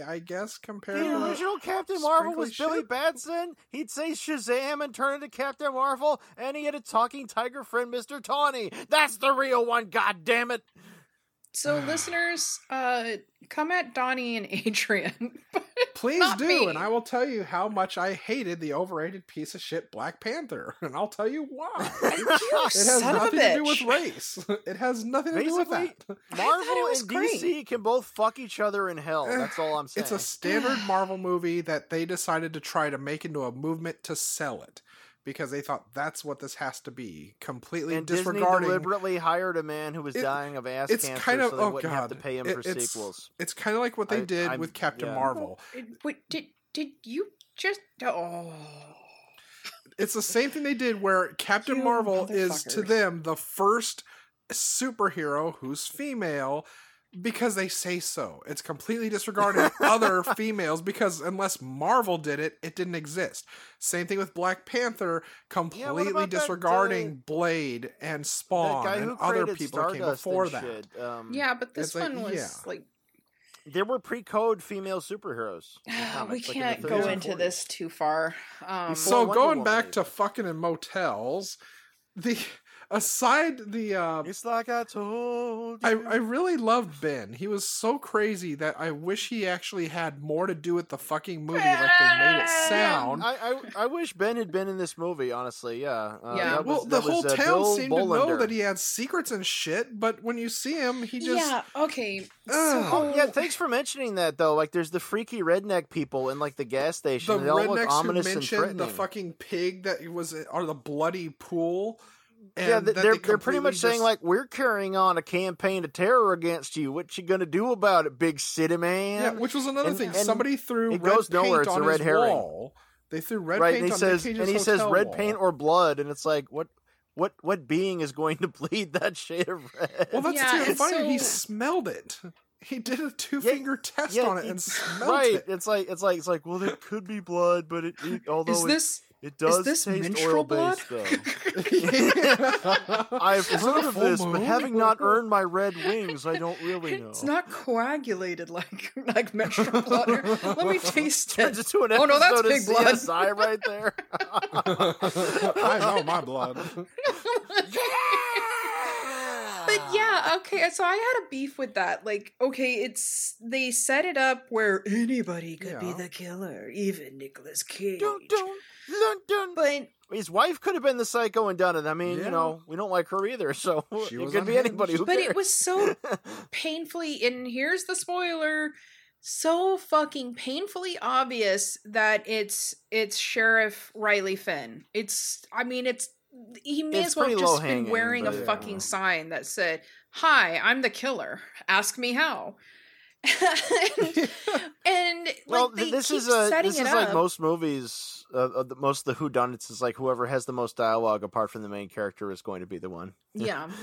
I guess, compared the to original Captain Marvel was sprinkly Billy shit. Batson. He'd say Shazam and turn into Captain Marvel, and he had a talking tiger friend, Mr. Tawny. That's the real one, god damn it. So, *sighs* listeners, uh, come at Donnie and Adrian. *laughs* Please do, me. and I will tell you how much I hated the overrated piece of shit Black Panther, *laughs* and I'll tell you why. *laughs* you It has son of a nothing to do with race. It has nothing to do with that. Marvel and great. DC can both fuck each other in hell. *sighs* That's all I'm saying. It's a standard *sighs* Marvel movie that they decided to try to make into a movement to sell it because they thought that's what this has to be. Completely and Disney deliberately hired a man who was It- dying of ass it's cancer kind of- so they oh, wouldn't have to pay him It- for it's- sequels. It's kind of like what they I- did I'm- with Captain yeah. Marvel. Wait, did did you just? Oh, It's the same thing they did where Captain You Marvel is to them the first superhero who's female because they say so. It's completely disregarding other *laughs* females because unless Marvel did it, it didn't exist. Same thing with Black Panther, completely about that, disregarding uh, Blade and Spawn guy who and other people that came before that. um, yeah, but this It's like, one was yeah. like there were pre-code female superheroes. in *sighs* we comics, like in can't 30s go into this too far. Um, So Wonder going Woman back even. to fucking in motels, the aside the uh It's like I told I, you. I really loved Ben. He was so crazy that I wish he actually had more to do with the fucking movie like they made it sound. I, I I wish Ben had been in this movie. Honestly, yeah. Uh, Yeah. that well, was- the that whole was, uh, town Bill seemed to know that he had secrets and shit, but when you see him, he just yeah. Okay. So, Oh yeah, thanks for mentioning that though. Like, there's the freaky redneck people in like the gas station. the they all look rednecks who ominous and mentioned threatening. the fucking pig that was or the bloody pool yeah, and th- they're they they're pretty much completely saying like we're carrying on a campaign of terror against you. What you gonna do about it, big city man? yeah, which was another and- thing. and Somebody threw it red goes nowhere, paint it's on a red his herring. wall. They threw red right, paint and he on says, Nick and Cage's he says red wall. paint or blood, and it's like what what what being is going to *laughs* bleed that shade of red? Well, that's Yeah, even and funnier. He smelled it. He did a two finger test yeah, on it and smelled right. it. It's like it's like it's like well, there could be blood, but it, it although Is it, this it does this taste menstrual oil blood? based though. *laughs* I've Is heard of full this, but having not earned my red wings, I don't really know. It's not coagulated like *laughs* like menstrual *laughs* blood. Let me taste Turns it. into an Oh, no, that's of big blood. CSI right there. I know my blood. But yeah, okay. Uh, so I had a beef with that. Like, okay, it's they set it up where anybody could be the killer, even Nicolas Cage. dun, dun, dun. But His wife could have been the psycho and done it. I mean, Yeah. you know, we don't like her either, *laughs* so She it could be anybody. Who but it was so *laughs* painfully and here's the spoiler so fucking painfully obvious that it's it's sheriff riley finn it's i mean it's he may It's as well have just been wearing a but- fucking sign that said hi i'm the killer ask me how *laughs* and, and *laughs* well, like they this keep is a this it is like up. most movies. Uh, uh, the- most of the whodunits is like whoever has the most dialogue apart from the main character is going to be the one. Yeah. *laughs*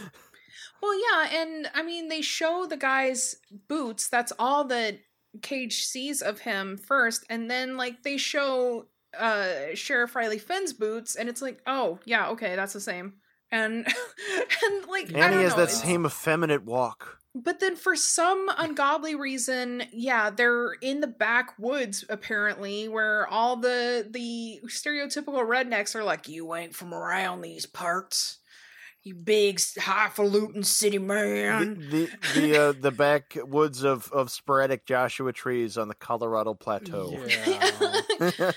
Well, yeah, and I mean, they show the guy's boots. That's all that Cage sees of him first, and then like they show uh Sheriff Riley Finn's boots, and it's like, oh yeah, okay, that's the same. And *laughs* and like I And don't he has know, that it's- same effeminate walk. but then for some ungodly reason, yeah, they're in the backwoods apparently, where all the the stereotypical rednecks are like, "You ain't from around these parts, you big highfalutin city The man." the the, uh, the backwoods of, of sporadic Joshua trees on the Colorado Plateau. Yeah. *laughs*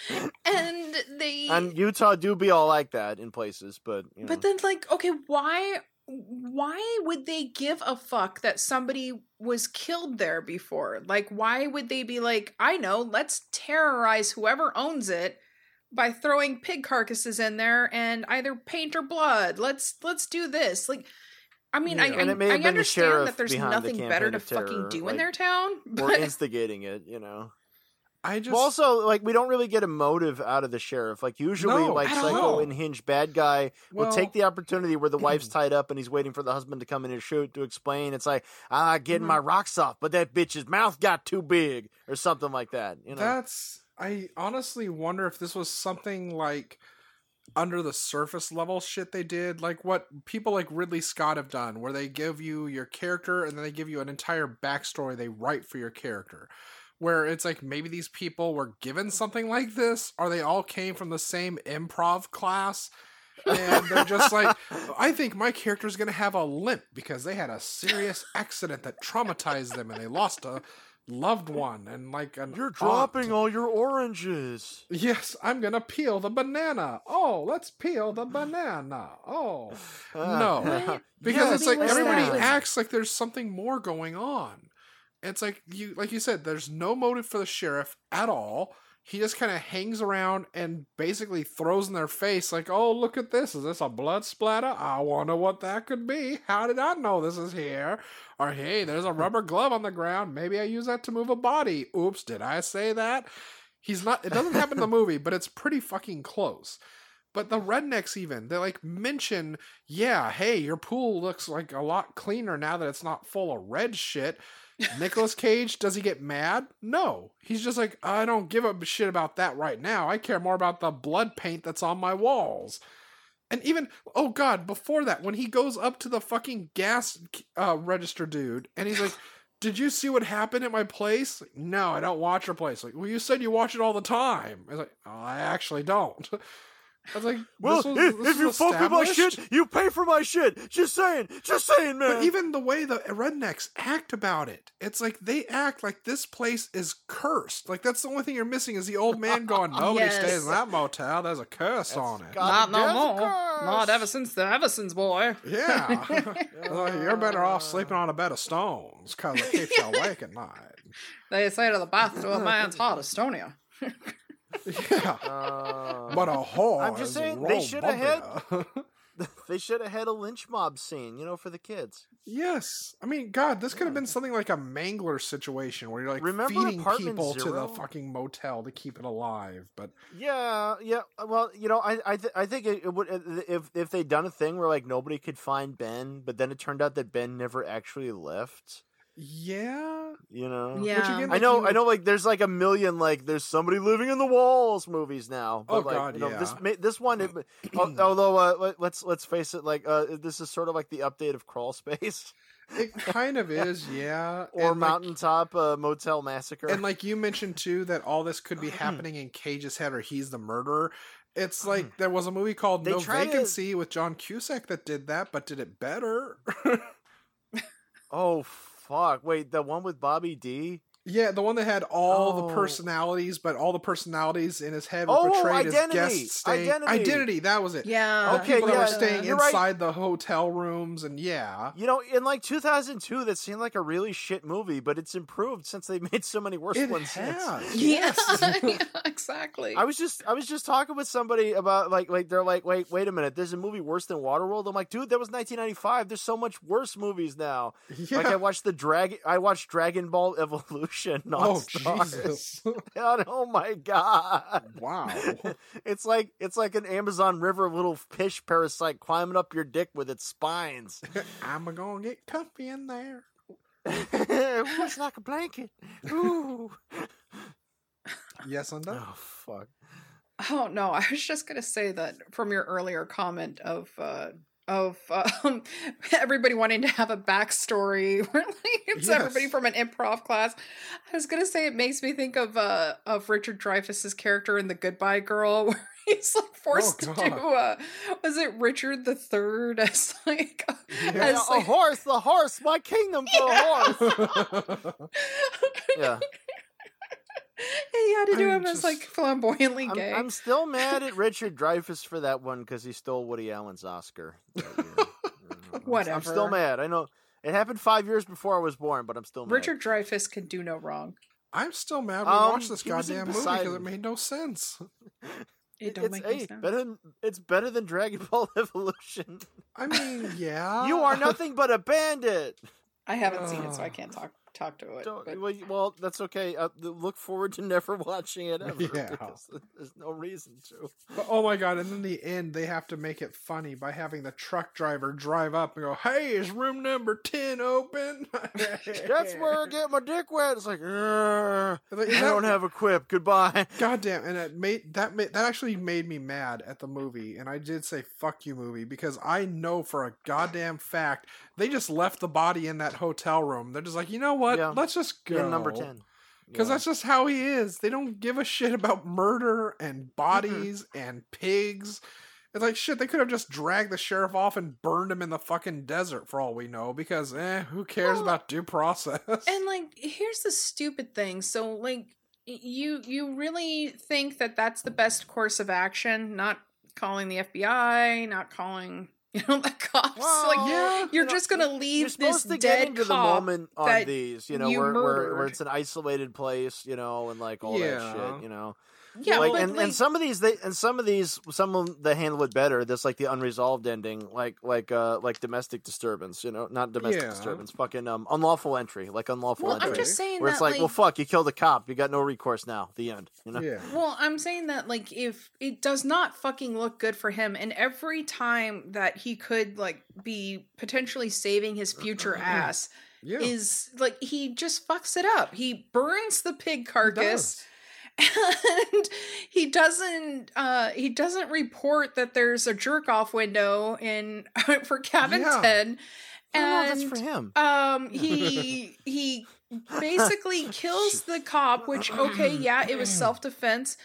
and they, and Utah do be all like that in places, but you know. but then like, okay, why? Why would they give a fuck that somebody was killed there before? Like, why would they be like, I know, let's terrorize whoever owns it by throwing pig carcasses in there and either paint or blood. Let's let's do this. Like I mean, I, Yeah. I, And it may have I been understand sheriff that there's behind the nothing better to of fucking terror, do in their town. *laughs* or But instigating it, you know. I just But also, like, we don't really get a motive out of the sheriff. Like, usually, No, like, psycho all. and hinge bad guy will take the opportunity where the wife's *clears throat* tied up and he's waiting for the husband to come in and shoot to explain. It's like, ah, getting my rocks off, but that bitch's mouth got too big, or something like that. You know, That's I honestly wonder if this was something like under the surface level shit they did, like what people like Ridley Scott have done, where they give you your character and then they give you an entire backstory they write for your character. Where it's like maybe these people were given something like this, or they all came from the same improv class. and they're just like, *laughs* I think my character's gonna have a limp because they had a serious accident that traumatized them and they lost a loved one and like an you're aunt. dropping all your oranges. Yes, I'm gonna peel the banana. Oh, let's peel the banana. Oh, ah. no, What? *laughs* because it's like everybody that? acts like there's something more going on. It's like you, like you said, there's no motive for the sheriff at all. He just kind of hangs around and basically throws in their face, like, "Oh, look at this! Is this a blood splatter? I wonder what that could be. How did I know this is here? Or hey, there's a rubber glove on the ground. Maybe I use that to move a body. Oops, did I say that? He's not. It doesn't happen in the movie, but it's pretty fucking close. But the rednecks even they like mention, yeah, hey, your pool looks like a lot cleaner now that it's not full of red shit. Nicolas Cage, does he get mad? No. He's just like, I don't give a shit about that right now. I care more about the blood paint that's on my walls. And even, oh god, before that, when he goes up to the fucking gas uh, register dude and he's like, *laughs* Did you see what happened at my place? Like, no, I don't watch your place. Like, well, you said you watch it all the time. I was like, oh, I actually don't. *laughs* I was like, Well, this was, if, this if you fuck with my shit, you pay for my shit. Just saying, just saying, man. But even the way the rednecks act about it, it's like they act like this place is cursed. Like that's the only thing you're missing is the old man going, *laughs* "Nobody Yes. stays in that motel. There's a curse That's on it." Not no more. Not ever since the Eversons boy. Yeah, *laughs* *laughs* Like, you're better off sleeping on a bed of stones because it keeps you awake at night. They say to the bath to a man's heart, Estonia. Yeah, Uh, but a whore. I'm just saying, they shoulda had- *laughs* *laughs* they should have had a lynch mob scene, you know, for the kids. Yes, I mean, God, this could have been something like a Mangler situation where you're like Remember feeding people to the fucking motel to keep it alive. But Yeah, yeah. Well, you know, I I, th- I think it, it would if if they'd done a thing where like nobody could find Ben, but then it turned out that Ben never actually left. Yeah, You know. Yeah. Which again, I know, you- I know. Like, there's like a million like there's somebody living in the walls movies now. But, Oh, like, God, you know, This yeah. ma- this one, it, *clears throat* although uh, let, let's let's face it, like uh, this is sort of like the update of Crawl Space It kind of is, *laughs* yeah. or And, like- uh, Motel Massacre. and like you mentioned too, that all this could be *clears throat* happening in Cage's head, or he's the murderer. It's like there was a movie called They No try to- Vacancy with John Cusack that did that, but did it better. *laughs* oh fuck! Wait, the one with Bobby D. yeah, the one that had all Oh. the personalities, but all the personalities in his head were Oh, portrayed Identity! as guests staying. Identity! identity, that was it. Yeah. all Okay, People that yeah, were staying you're right. inside the hotel rooms, and yeah. You know, in like 2002, that seemed like a really shit movie, but it's improved since they *laughs* made so many worse It ones has. *laughs* Yeah, Yes. *laughs* yeah, exactly. I was just I was just talking with somebody about like like they're like wait wait a minute there's a movie worse than Waterworld I'm like dude that was 1995 there's so much worse movies now yeah. like I watched the drag I watched Dragon Ball Evolution *laughs* on oh Starz. Jesus! *laughs* And, oh my god wow. *laughs* it's like it's like an Amazon River little fish parasite climbing up your dick with its spines I'm gonna get comfy in there. Ooh, it's like a blanket Ooh. Yes, I'm done. oh fuck Oh no, I was just gonna say that from your earlier comment of uh of um, *laughs* everybody wanting to have a backstory *laughs* where it's Yes. everybody from an improv class. I was gonna say it makes me think of uh of Richard Dreyfuss's character in The Goodbye Girl *laughs* where he's like forced to Oh, God. do uh was it Richard the Third as like Yeah. Yeah, as a like, horse the horse my kingdom for a horse yeah he had to do I'm him as like flamboyantly I'm, gay. I'm still *laughs* mad at Richard Dreyfuss for that one because he stole Woody Allen's Oscar. that year. *laughs* I'm- I'm still mad. I know it happened five years before I was born, but I'm still mad. Richard Dreyfuss can do no wrong. I'm still mad we Um, watched this he was in goddamn movie because it made no sense. *laughs* It don't it's make hey, sense. better than it's better than Dragon Ball Evolution. I mean, yeah. you are nothing but a bandit. I haven't seen it, so I can't talk talk to it. Don't- but- well, well, that's okay. Uh, look forward to *laughs* never watching it ever. *laughs* Yeah. *laughs* there's no reason to. But, oh my god! And in the end, they have to make it funny by having the truck driver drive up and go, "Hey, is room number ten open?" That's where I get my dick wet. It's like, Like, I don't have a quip. Goodbye. Goddamn! And it made that made, that actually made me mad at the movie, and I did say "fuck you" movie because I know for a goddamn fact they just left the body in that hotel room. They're just like, you know what? Yeah. Let's just go. In number ten. Because Yeah. that's just how he is. They don't give a shit about murder and bodies and pigs. It's like shit. They could have just dragged the sheriff off and burned him in the fucking desert for all we know. Because eh, who cares Well, about due process? and *laughs* like, here's the stupid thing. So, like, you you really think that that's the best course of action? Not calling the FBI, not calling *laughs* you know the cops. Well, like, yeah, you're you know, just gonna leave this to dead get into the moment on these, you know, where, where where it's an isolated place, you know, and like all that shit, you know. Yeah, like, but and, like, and some of these they and some of these some of them they handle it better. This like the unresolved ending, like like uh like domestic disturbance, you know, not domestic Yeah. disturbance, fucking um unlawful entry, like unlawful well, entry, I'm just saying where that it's like, like, well, fuck, you killed a cop, you got no recourse now. The end, you know. yeah. Well, I'm saying that like if it does not fucking look good for him and every time that he could like be potentially saving his future *clears throat* ass Yeah. is like he just fucks it up. He burns the pig He carcass does. And he doesn't uh he doesn't report that there's a jerk off window in *laughs* for cabin Yeah. 10 I don't know if and that's for him. um *laughs* he he basically kills the cop which okay yeah it was *clears throat* self-defense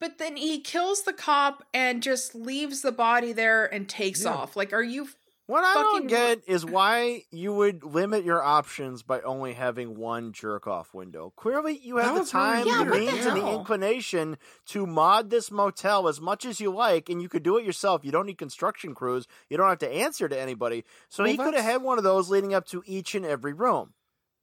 but then he kills the cop and just leaves the body there and takes Yeah. off like are you What I don't get is why you would limit your options by only having one jerk off window. Clearly, you have the time, Yeah, the means, and the inclination to mod this motel as much as you like, and you could do it yourself. You don't need construction crews. You don't have to answer to anybody. So Well, he could have had one of those leading up to each and every room.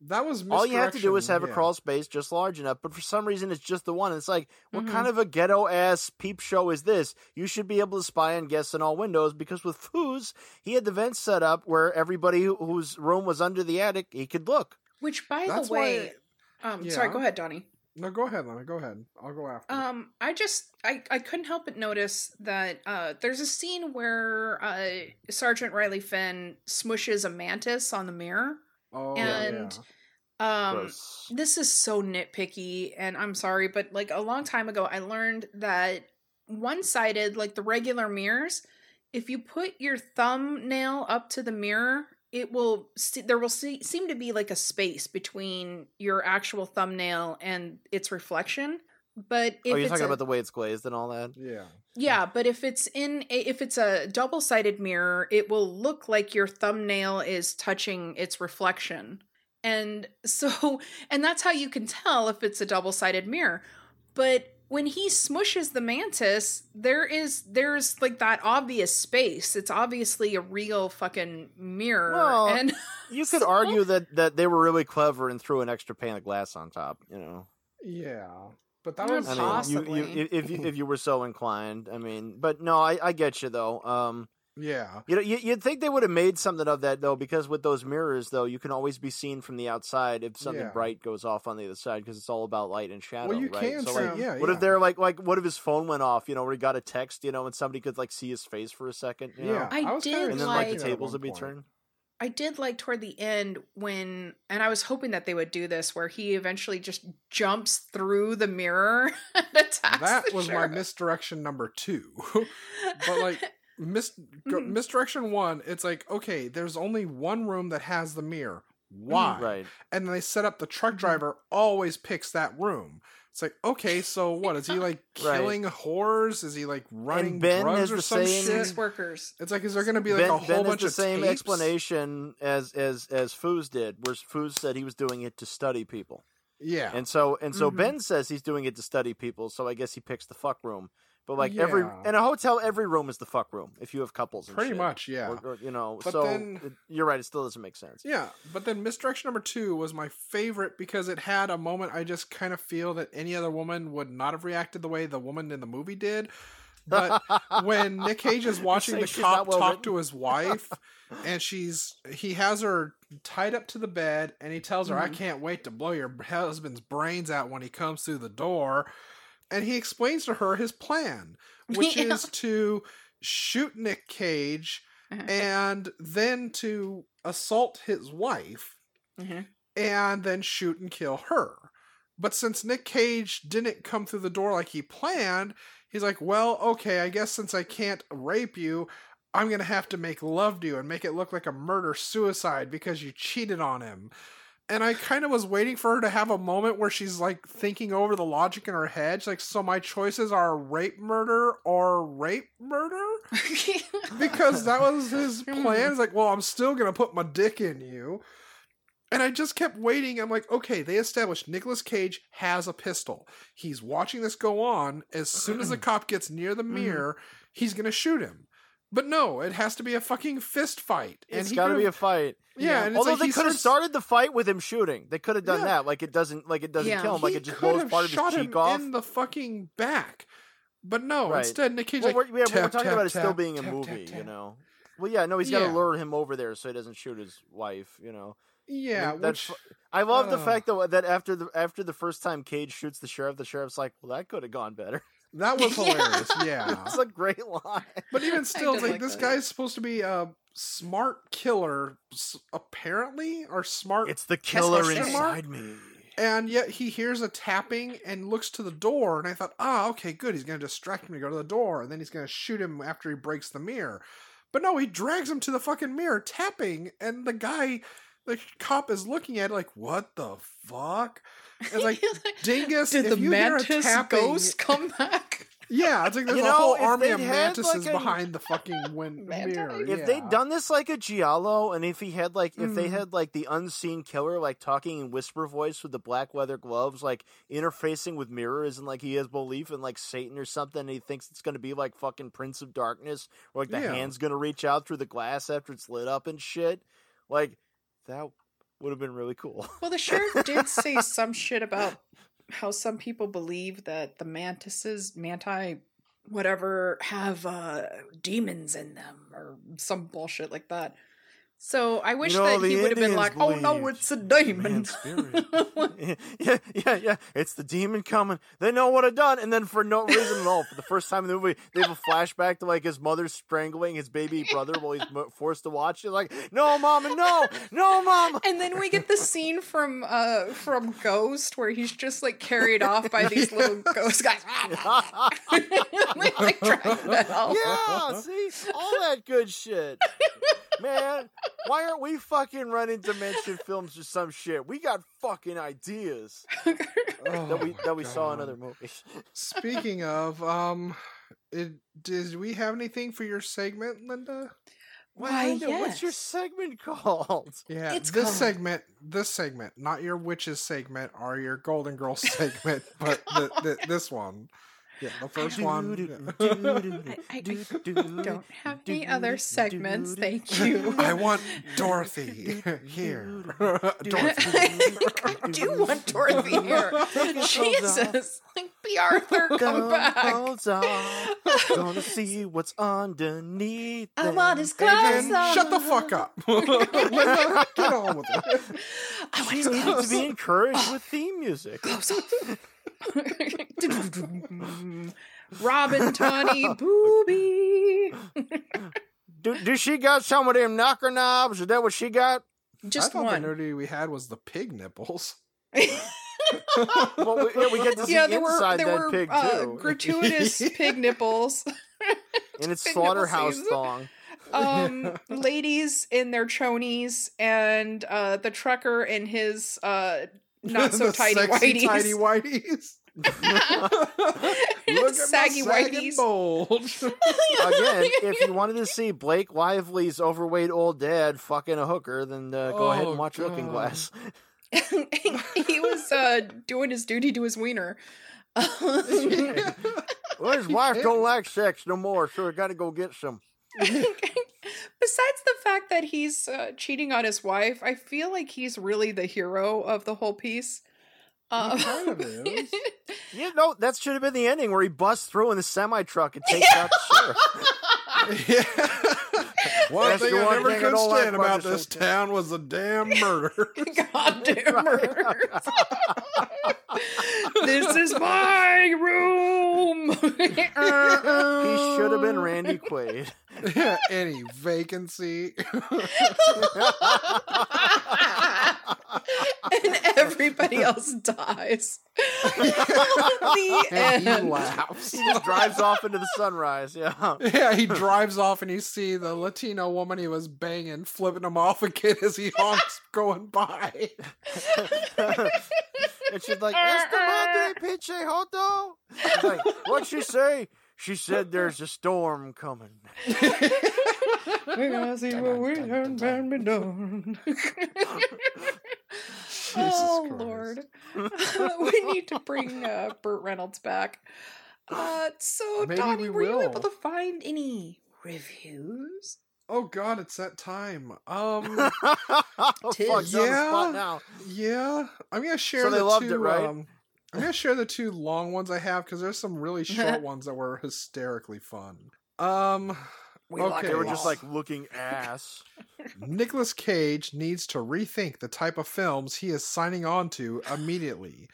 That was All you have to do is misdirection, have a crawl space just large enough, but for some reason it's just the one. It's like, what Mhm. kind of a ghetto ass peep show is this? You should be able to spy on guests in all windows because with Foos, he had the vents set up where everybody who, whose room was under the attic, he could look. Which, by That's the way, why. um, sorry, go ahead, Donnie. No, go ahead, Lana. Go ahead. I'll go after. Um, I just I I couldn't help but notice that uh, there's a scene where uh, Sergeant Riley Finn smushes a mantis on the mirror. Oh, and- yeah. Um, Gross. this is so nitpicky, and I'm sorry, but like a long time ago, I learned that one sided, like the regular mirrors, if you put your thumbnail up to the mirror, it will st- there will se- seem to be like a space between your actual thumbnail and its reflection. But if oh, you're it's talking a- about the way it's glazed and all that? Yeah. Yeah, but if it's in a, if it's a double-sided mirror, it will look like your thumbnail is touching its reflection. And so *laughs* and that's how you can tell if it's a double-sided mirror. But when he smushes the mantis, there is there's like that obvious space. It's obviously a real fucking mirror. Well, and *laughs* You could So- argue that, that they were really clever and threw an extra pane of glass on top, you know. Yeah. But that was I mean, Possibly. you, you, if you, if you were so inclined, I mean, but no, I, I get you though. Um, yeah. you know, you, you'd think they would have made something of that though, because with those mirrors though, you can always be seen from the outside if something Yeah. bright goes off on the other side, because it's all about light and shadow. Well, you right? can so, say, like, yeah. what yeah. if they're like, like, what if his phone went off? You know, where he got a text, you know, and somebody could like see his face for a second, you know? Yeah. I was kinda did and then like- like the expecting that at tables would be point. turned. I did like toward the end when, and I was hoping that they would do this, where he eventually just jumps through the mirror *laughs* and attacks. That the was my misdirection number two. *laughs* but *laughs* like mis- go- Mhm. misdirection one, it's like okay, there's only one room that has the mirror. Why? Right. And then they set up the truck Mhm. driver always picks that room. It's like okay, so what is he like *laughs* Right. killing whores? Is he like running Ben drugs has or the some same- shit? sex workers. It's like is there going to be like ben, a whole ben bunch has the of same tapes? explanation as as as Foos did, where Foos said he was doing it to study people. Yeah. And so and so Mhm. Ben says he's doing it to study people, so I guess he picks the fuck room. But like every in a hotel, every room is the fuck room if you have couples. Pretty shit. much, yeah. Or, or, you know, But so then- it- you're right. It still doesn't make sense. Yeah, but then misdirection number two was my favorite because it had a moment I just kind of feel that any other woman would not have reacted the way the woman in the movie did. But *laughs* when Nick Cage is watching the cop well talk written? to his wife, *laughs* and she's he has her tied up to the bed, and he tells her, "I Mhm. can't wait to blow your husband's brains out when he comes through the door," and he explains to her his plan, *laughs* which Yeah. is to shoot Nick Cage Uh-huh. and then to assault his wife Mhm. and then shoot and kill her. But since Nick Cage didn't come through the door like he planned, he's like, well, okay, I guess since I can't rape you, I'm going to have to make love to you and make it look like a murder suicide because you cheated on him. And I kind of was waiting for her to have a moment where she's like thinking over the logic in her head. She's like, so my choices are rape murder or rape murder? *laughs* because that was his plan. He's like, well, I'm still gonna put my dick in you. And I just kept waiting. I'm like, okay, they established Nicolas Cage has a pistol. He's watching this go on. As soon as the *clears throat* cop gets near the Mhm. mirror, he's gonna shoot him. But no, it has to be a fucking fist fight. It's got to be a fight. yeah. And Although like they could have starts- started the fight with him shooting. They could have done Yeah. that. Like it doesn't. Like it doesn't Yeah. kill him. Like he it just blows part of his shot cheek him off. in the fucking back. But no, Right. instead Nick Cage well, like we're, yeah, what we're tap, talking tap, about it still tap, being a tap, movie, tap, you tap. know. Well, yeah, no, he's got to Yeah. lure him over there so he doesn't shoot his wife. You know. Yeah, mean, that's which I love the Ugh. fact that that after the after the first time Cage shoots the sheriff, the sheriff's like, "Well, that could have gone better." That *laughs* was hilarious. Yeah, *laughs* it's a great line. But even still, like, like this that. guy's supposed to be a smart killer, s- apparently, or smart, It's the killer killer inside inside me. and yet he hears a tapping and looks to the door. And I thought, ah, okay, good. He's going to distract him to go to the door, and then he's going to shoot him after he breaks the mirror. But no, he drags him to the fucking mirror, tapping, and the guy, the cop, is looking at it like, what the fuck? It's *laughs* like, Dingus, Did if the you hear a mantis tapping, ghost come back? *laughs* Yeah, it's like there's You a know, whole army of had, mantises like, a- behind the *laughs* fucking win- Mantis? mirror. If yeah. they'd done this like a Giallo, and if he had like if they Mm. had like the unseen killer like talking in whisper voice with the black leather gloves, like interfacing with mirrors, and like he has belief in like Satan or something, and he thinks it's gonna be like fucking Prince of Darkness, or like the Yeah. hand's gonna reach out through the glass after it's lit up and shit, like that would have been really cool. *laughs* Well, the sheriff did say some shit about how some people believe that the mantises, manti, whatever, have uh, demons in them or some bullshit like that. So I wish know, that he would have been like, "Oh no, it's a demon." *laughs* Yeah, yeah, yeah. It's the demon coming. They know what I've done, and then for no reason at all, for the first time in the movie, they have a flashback to like his mother strangling his baby brother while he's forced to watch it. Like, no, mama, no, no, mama. And then we get the scene from uh from Ghost where he's just like carried off by these little *laughs* ghost guys. *laughs* Like hell. Yeah, see all that good shit, man. Why aren't we fucking running dimension films or some shit? We got fucking ideas *laughs* Oh that we that we saw in God. other movies. Speaking of, um, it, did we have anything for your segment, Linda? Why, Linda, What's your segment *laughs* called? Yeah, It's this called- segment, this segment, not your witches segment or your Golden Girl *laughs* segment, but the, the, this one. Yeah, the first one. I, I, I don't have any other segments, thank you. I want Dorothy here. Dorothy. I do want Dorothy here. Jesus, like Bea Arthur, come back. Clothes off. Gonna see what's underneath. I them. want his Adrian, clothes shut the fuck up. Get on with it. I want She his needed clothes. to be encouraged with theme music. clothes off. Robin Tawny *laughs* Booby. Do, do she got some of them knocker knobs? Is that what she got? Just I thought one. the nudity we had was the pig nipples. *laughs* Well, we, yeah, we get to see yeah, there were inside there that were pig uh, too, gratuitous *laughs* pig nipples. in its pig nipple slaughterhouse scenes. thong. um ladies in their chonies and uh the trucker in his uh not *laughs* so The tidy sexy whiteys Tidy whiteys. *laughs* *laughs* Look at Saggy my sagging whiteys. bulge. Again, if you wanted to see Blake Lively's overweight old dad fucking a hooker, then uh, go ahead Oh, and watch Looking God. Glass. he was uh doing his duty to his wiener Well, his wife don't like sex no more, so I got to go get some. *laughs* Besides the fact that he's uh, cheating on his wife, I feel like he's really the hero of the whole piece. Uh, kind of *laughs* is. You know, that should have been the ending where he busts through in the semi truck and takes out the sheriff. *laughs* yeah. One That's thing the I one never thing I could don't like stand about about this this town was the damn murder. *laughs* Goddamn murder. this is my room. *laughs* *laughs* He should have been Randy Quaid. any vacancy. and everybody else dies. the and he laughs. He just drives off into the sunrise. Yeah. Yeah, he drives off and you see the Latino woman he was banging flipping him off *laughs* again as he honks *laughs* going by. and she's like, Esta madre pinche joto. She's like, what'd she say? She said there's a storm coming. *laughs* We're gonna see what we done can be done. oh Lord, we need to bring uh, Burt Reynolds back. Uh, so Maybe Donnie, we were you able to find any reviews? Oh god, it's that time. Um *laughs* oh, fuck, Tis. on the spot Yeah. now. yeah, I'm gonna share So they the loved two it, right? um I'm gonna share the two long ones I have because there's some really short *laughs* ones that were hysterically fun. Um We Okay, like They were just like looking ass. *laughs* Nicolas Cage needs to rethink the type of films he is signing on to immediately.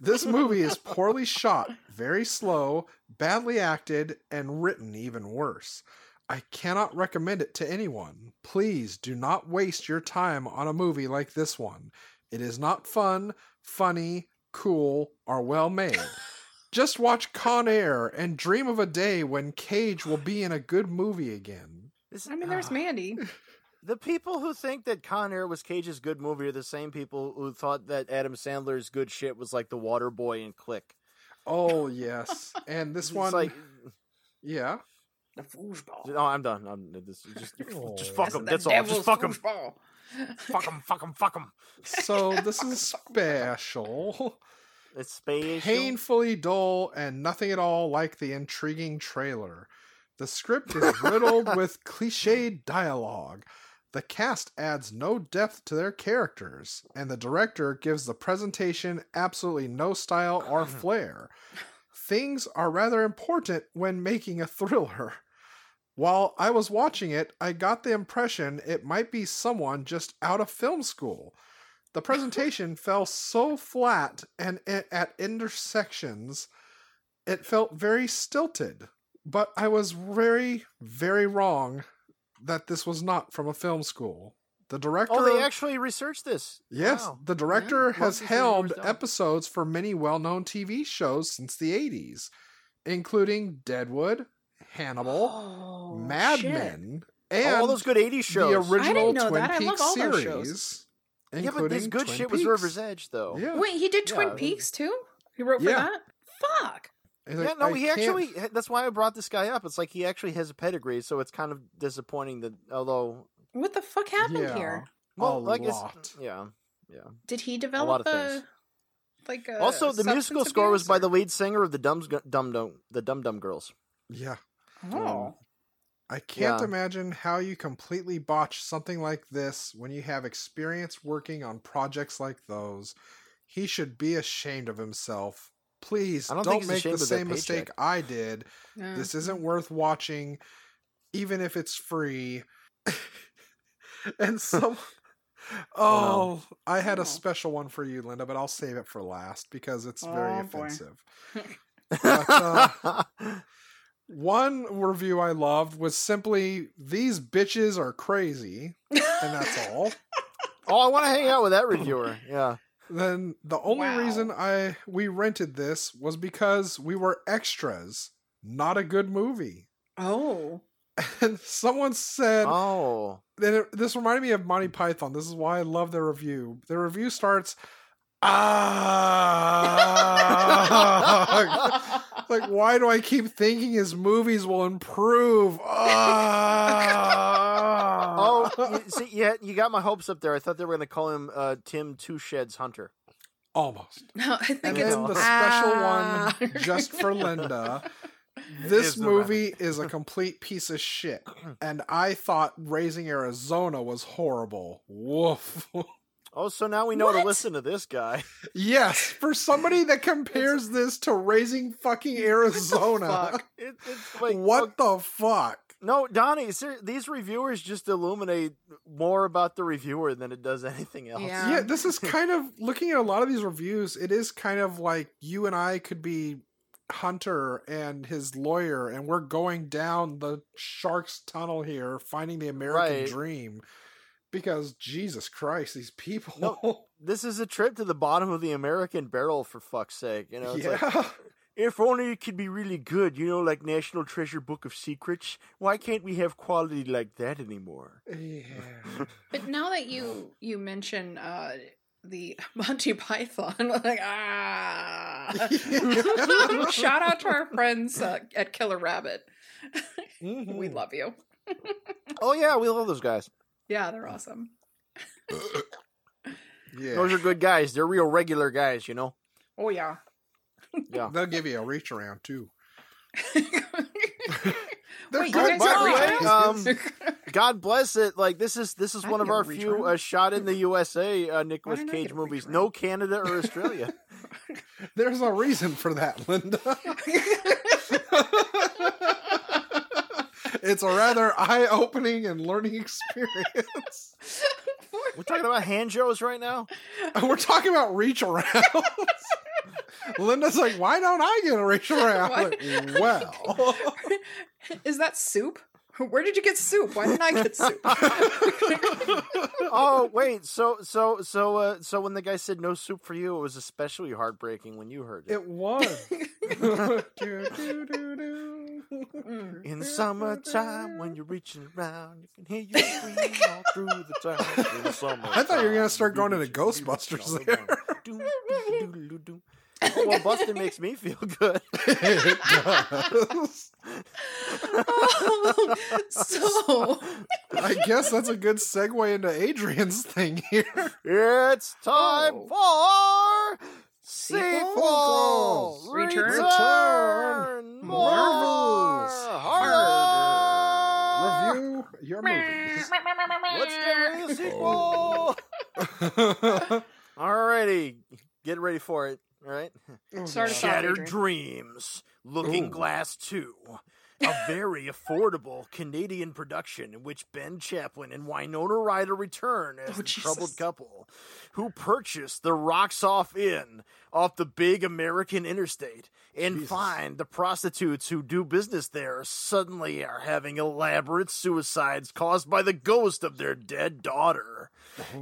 This movie is poorly shot, very slow, badly acted, and written even worse. I cannot recommend it to anyone. Please do not waste your time on a movie like this one. It is not fun, funny, cool, or well made. *laughs* Just watch Con Air and dream of a day when Cage will be in a good movie again. This- I mean, there's ah. Mandy. *laughs* The people who think that Con Air was Cage's good movie are the same people who thought that Adam Sandler's good shit was like The Water Boy and Click. Oh yes, and this one, like, yeah, The foosball. no, I'm done. I'm this, *laughs* just, Oh. just fuck them. the That's all. Just fuck them. Fuck them. Fuck them. Fuck them. So this is *laughs* special, It's space. painfully dull, and nothing at all like the intriguing trailer. The script is riddled *laughs* with cliched dialogue. The cast adds no depth to their characters, and the director gives the presentation absolutely no style or flair. Things are rather important when making a thriller. While I was watching it, I got the impression it might be someone just out of film school. The presentation *laughs* fell so flat and at intersections, it felt very stilted. But I was very, very wrong that this was not from a film school. The director. Oh, they actually researched this. Yes, Wow. the director Well, has helmed episodes for many well known TV shows since the 80s, including Deadwood, Hannibal, Oh, Mad shit. Men, Oh, and all those good 80s shows. the original I didn't know Twin that. I love Peaks all those series. shows. yeah, but this good Twin shit was River's Edge, though. Yeah. Wait, he did Twin Yeah. Peaks too? He wrote for Yeah. that? Fuck. He's Yeah, no, "I he can't- actually. That's why I brought this guy up. It's like he actually has a pedigree, so it's kind of disappointing that, although, What the fuck happened Yeah, here? well, a like lot. yeah, yeah. Did he lot develop of a, things. like a also, the musical score was abuse, by the lead singer of the Dum Dum Dum the Dum Dum Girls. Yeah. Oh. I can't Yeah. imagine how you completely botch something like this when you have experience working on projects like those. He should be ashamed of himself. Please I don't don't, make the same mistake. I did. Yeah. This isn't worth watching, even if it's free. *laughs* and some. *laughs* Oh, I had Oh. a special one for you, Linda, but I'll save it for last because it's very Oh, boy. offensive. *laughs* uh, One review I loved was simply "These bitches are crazy," and that's all. *laughs* oh, I want to hang out with that reviewer. *clears throat* Yeah. then the only Wow. reason I we rented this was because we were extras. Not a good movie. oh. *laughs* And someone said, Oh. then this reminded me of Monty Python. This is why I love their review. The review starts, ah, *laughs* like why do I keep thinking his movies will improve? Ah. Oh, you, see, yeah, you got my hopes up there. I thought they were going to call him uh, Tim Two Sheds Hunter. almost. *laughs* No, I think And it's then the special Ah. one just for *laughs* Linda. This the movie is a complete piece of shit, and I thought Raising Arizona was horrible. Woof. *laughs* Oh, so now we know to listen to this guy. *laughs* yes, for somebody that compares this to Raising fucking *laughs* Arizona. fuck? It, it's like, what the fuck? No, Donnie, ser- these reviewers just illuminate more about the reviewer than it does anything else. Yeah. Yeah, this is kind of *laughs* looking at a lot of these reviews. It is kind of like you and I could be Hunter and his lawyer, and we're going down the shark's tunnel here, finding the American Right. dream. Because Jesus Christ, these people. No, *laughs* This is a trip to the bottom of the American barrel, for fuck's sake. You know, it's yeah. like, if only it could be really good, you know, like National Treasure Book of Secrets. Why can't we have quality like that anymore? yeah. *laughs* But now that you you mention uh the *laughs* Monty Python, like ah, shout out to our friends uh, at Killer Rabbit. Mhm. We love you. Oh, yeah, we love those guys. Yeah, they're awesome. Yeah. Those are good guys. They're real regular guys, you know? Oh yeah. Yeah. They'll give you a reach around too. *laughs* They're Wait, you good by way, um. *laughs* God bless it. Like this is this is I one of our few uh, shot in the *laughs* USA uh, Nicolas did I Cage get a reach movies. No Canada or Australia. There's a reason for that, Linda. It's a rather eye-opening and learning experience. We're talking about hand shows right now. Uh, we're talking about reach around. *laughs* Linda's like, why don't I get a reach around? Like, well, *laughs* Is that soup? Where did you get soup? Why didn't I get soup? *laughs* Oh wait, so so so uh, so when the guy said no soup for you, it was especially heartbreaking when you heard it. it was. *laughs* In summertime, when you're reaching around, you can hear you scream all through the town. In the I thought you were gonna start going you're into Ghostbusters all there. Oh, *laughs* well, busting makes me feel good. it does. Oh, so I guess that's a good segue into Adrian's thing here. It's time Oh. for sequel Return. return Marvels. harder. review your movies. Let's get ready to sequel. *laughs* Alrighty, get ready for it. All right. Oh, Start Shattered Adrian. Dreams, Looking Ooh. Glass 2. A very affordable Canadian production in which Ben Chaplin and Winona Ryder return as Oh, Jesus. troubled couple who purchase the Rocks Off Inn off the big American interstate and Jesus. find the prostitutes who do business there suddenly are having elaborate suicides caused by the ghost of their dead daughter.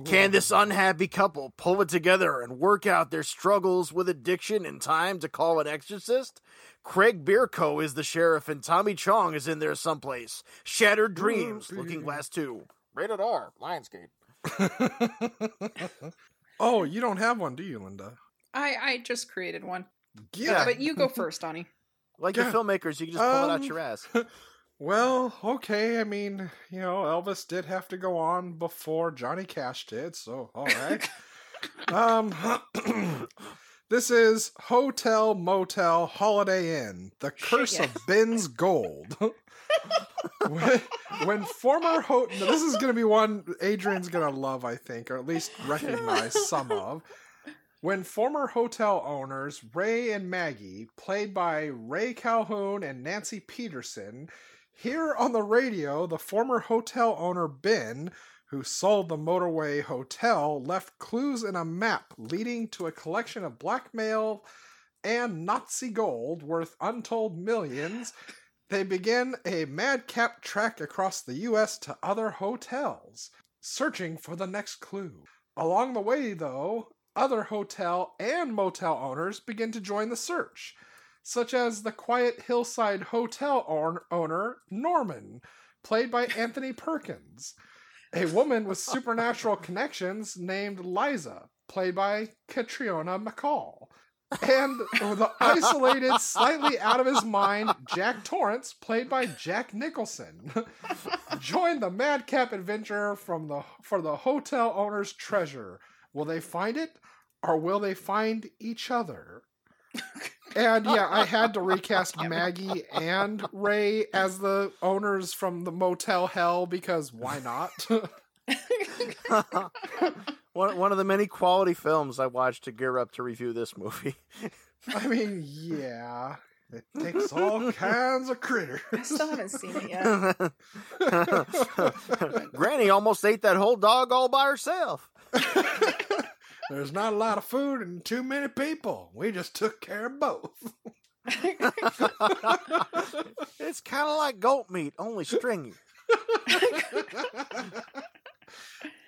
Can this oh. unhappy couple pull it together and work out their struggles with addiction in time to call an exorcist? Craig Bierko is the sheriff and Tommy Chong is in there someplace. Shattered Dreams, Looking Glass 2. Rated R, Lionsgate. *laughs* oh, you don't have one, do you, Linda? I I just created one. Yeah. But you go first, Donnie. *laughs* Like Yeah. the filmmakers, you can just pull it out Um, your ass. *laughs* Well, okay. I mean, you know, Elvis did have to go on before Johnny Cash did, so all right. um, *clears throat* this is Hotel Motel Holiday Inn: The Curse yeah. of Ben's Gold. *laughs* when, when former ho- now, this is going to be one Adrian's going to love, I think, or at least recognize some of. When former hotel owners Ray and Maggie, played by Ray Calhoun and Nancy Peterson, hear on the radio the former hotel owner Ben, who sold the Motorway Hotel, left clues in a map leading to a collection of blackmail and Nazi gold worth untold millions. They begin a madcap trek across the U.S. to other hotels, searching for the next clue. Along the way, though, other hotel and motel owners begin to join the search, such as the quiet hillside hotel own- owner, Norman, played by Anthony Perkins, a woman with supernatural connections named Liza, played by Catriona MacColl, and the isolated, slightly out of his mind Jack Torrance, played by Jack Nicholson. *laughs* Join the madcap adventure from the for the hotel owner's treasure. Will they find it, or will they find each other? And yeah, I had to recast Maggie and Ray as the owners from the Motel Hell because why not? *laughs* one, one of the many quality films I watched to gear up to review this movie. I mean, yeah, it takes all kinds of critters. I still haven't seen it yet. *laughs* Granny almost ate that whole dog all by herself. *laughs* There's not a lot of food and too many people. We just took care of both. *laughs* it's kind of like goat meat, only stringy. *laughs*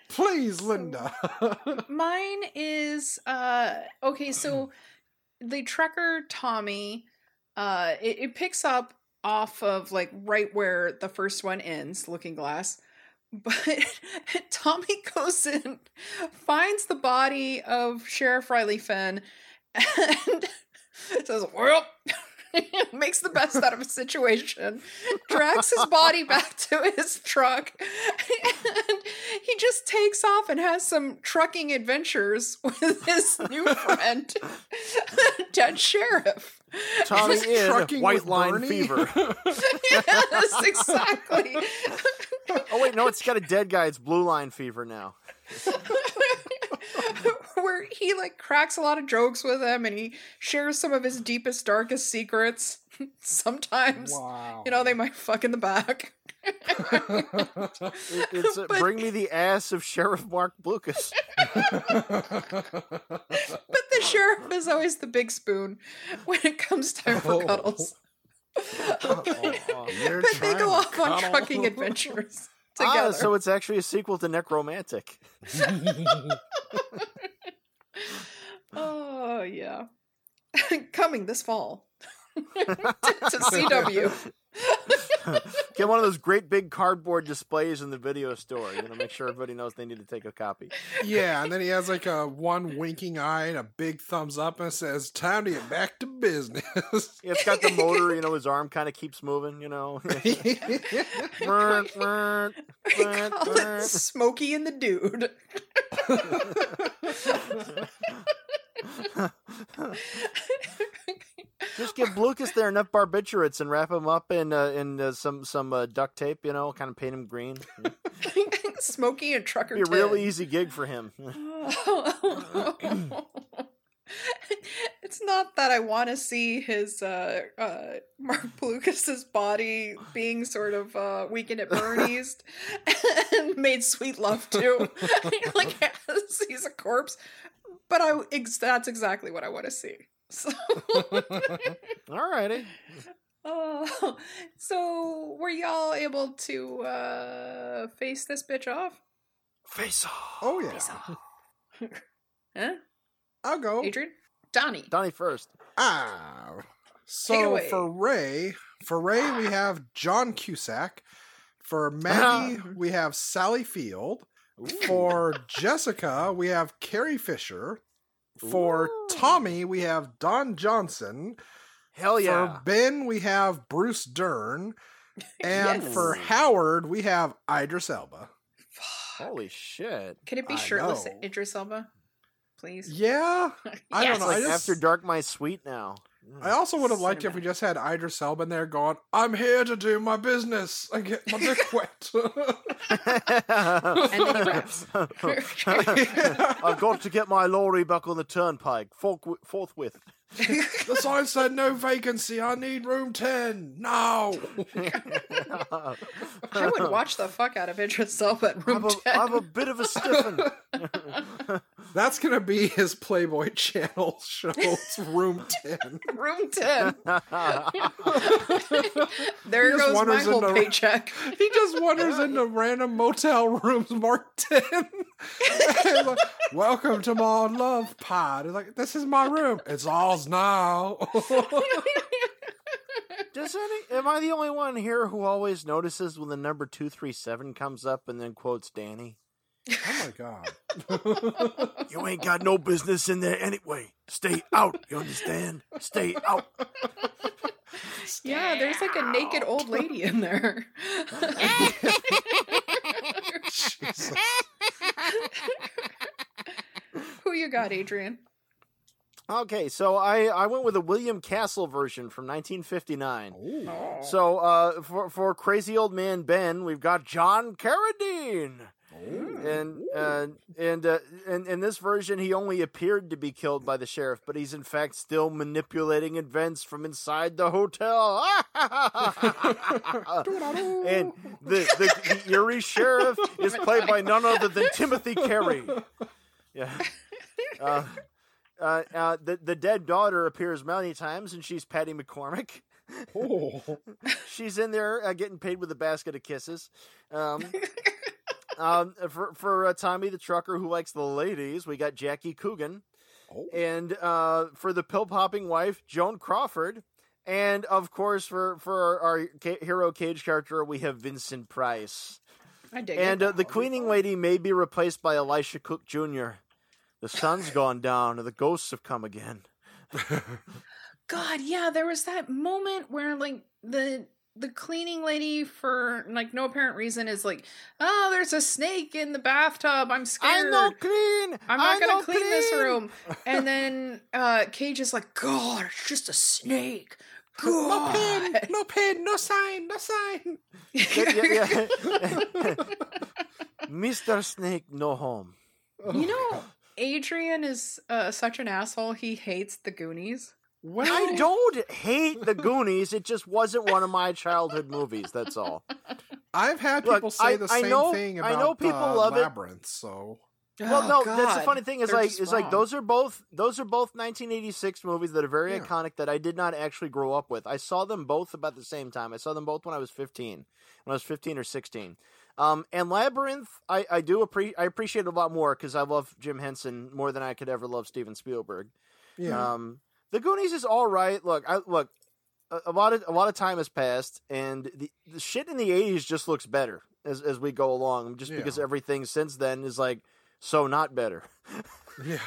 Please, Linda. *laughs* Mine is uh okay, so the trucker Tommy uh it, it picks up off of like right where the first one ends, looking glass. But *laughs* Tommy goes in, finds the body of Sheriff Riley Finn, and *laughs* says, Well, *laughs* makes the best out of a situation, drags his body back to his truck, and he just takes off and has some trucking adventures with his new friend, Dead Sheriff. Tommy in trucking white with line Bernie? fever. yes, exactly. *laughs* Oh wait, no, it's got a dead guy. It's blue line fever now. *laughs* Where he like cracks a lot of jokes with him and he shares some of his deepest, darkest secrets. *laughs* Sometimes, wow. you know, they might fuck in the back. It- it's uh, But- bring me the ass of Sheriff Marc Blucas. But the sheriff is always the big spoon when it comes time for Oh. cuddles. You're *laughs* but they go to off on trucking *laughs* adventures together. *laughs* ah, together. so it's actually a sequel to Nekromantik. Oh yeah. Coming this fall. to CW. *laughs* Get one of those great big cardboard displays in the video store. You know, make sure everybody knows they need to take a copy. yeah, and then he has like a one winking eye and a big thumbs up and says, "Time to get back to business." *laughs* Yeah, it's got the motor. You know, his arm kind of keeps moving. You know. Mwah, mwah, We mwah, call mwah. it Smokey and the Dude. *laughs* Just give Blucas there enough barbiturates and wrap him up in uh, in uh, some some uh, duct tape. You know, kind of paint him green. *laughs* Smokey and Trucker Be a really easy gig for him. *laughs* *clears throat* it's not that I want to see his uh, uh, Marc Blucas's body being sort of uh, weekend at Bernie's *laughs* and made sweet love to, like as he's a corpse. But I ex- that's exactly what I want to see. So, *laughs* Alrighty. Oh, so were y'all able to uh, face this bitch off? Face off. Oh yeah, Face off. *laughs* huh? I'll go. Adrian, Donnie. Donnie first. Ah. So for Ray, for Ray we *sighs* have John Cusack. For Maggie, *laughs* we have Sally Field. For Jessica, we have Carrie Fisher. For Ooh. Tommy, we have Don Johnson. Hell yeah. For Ben, we have Bruce Dern. *laughs* And Yes. for Howard, we have Idris Elba. Holy shit. Can it be I shirtless know. Idris Elba? Please. Yeah. *laughs* I don't know. Like I just, after dark, my sweet now. Mm, I also would have liked it if we just had Idris Elba in there going, I'm here to do my business and get my dick *laughs* wet. And then he raps. *laughs* *laughs* I've got to get my lorry back on the turnpike forthwi- forthwith. The sign said no vacancy. I need room 10. No. I would watch the fuck out of Idris Elba at room I'm a, 10. I'm a bit of a stiffin. *laughs* That's going to be his Playboy channel show. It's room 10. room 10. *laughs* there He goes my wanders whole into- paycheck. He just wanders into random motel rooms marked 10. *laughs* Like, Welcome to my love pod. He's like, this is my room. It's ours now. *laughs* Does any? Am I the only one here who always notices when the number two three seven comes up and then quotes Danny? oh my god. *laughs* You ain't got no business in there anyway. Stay out. You understand? Stay out. yeah, there's like a naked old lady in there. *laughs* Who you got, Adrian? Okay, so I I went with a William Castle version from 1959. Ooh. So uh, for for crazy old man Ben, we've got John Carradine. And uh, and uh, and in this version, he only appeared to be killed by the sheriff, but he's in fact still manipulating events from inside the hotel. *laughs* *laughs* and the, the the eerie sheriff is played by none other than Timothy Carey. *laughs* Yeah. Uh, uh, uh, the the dead daughter appears many times, and she's Patty McCormack. Oh. *laughs* She's in there uh, getting paid with a basket of kisses. Um, *laughs* um, for for uh, Tommy the trucker who likes the ladies, we got Jackie Coogan, Oh. and uh, for the pill popping wife, Joan Crawford, and of course for for our, our ca- hero cage character, we have Vincent Price, I dig and it. uh, the cleaning lady may be replaced by Elisha Cook Jr. The sun's gone down, and the ghosts have come again. *laughs* God, yeah, there was that moment where like the the cleaning lady for like no apparent reason is like, oh, there's a snake in the bathtub. I'm scared. I'm not clean. I'm not I gonna know clean, this room. And *laughs* then uh Cage is like, God, it's just a snake. No God. pin, no pin, no sign, no sign. yeah, Yeah, yeah. *laughs* Mr. Snake, no home. you know, Adrian is uh, such an asshole. He hates the Goonies. Well, I don't hate the *laughs* Goonies. It just wasn't one of my childhood movies. That's all. I've had Look, people say I- the I same know- thing I about know people uh, love it. Labyrinth, so Well, Oh, no, that's the funny thing is They're like just is like those are both those are both 1986 movies that are very Yeah. iconic that I did not actually grow up with. I saw them both about the same time. I saw them both when I was 15, when I was 15 or 16. Um, and Labyrinth, I, I do appre- I appreciate it a lot more because I love Jim Henson more than I could ever love Steven Spielberg. yeah. Um, the Goonies is all right. Look, I look. A, a lot of a lot of time has passed, and the, the shit in the '80s just looks better as as we go along. Just because everything since then is like so not better. *laughs* yeah.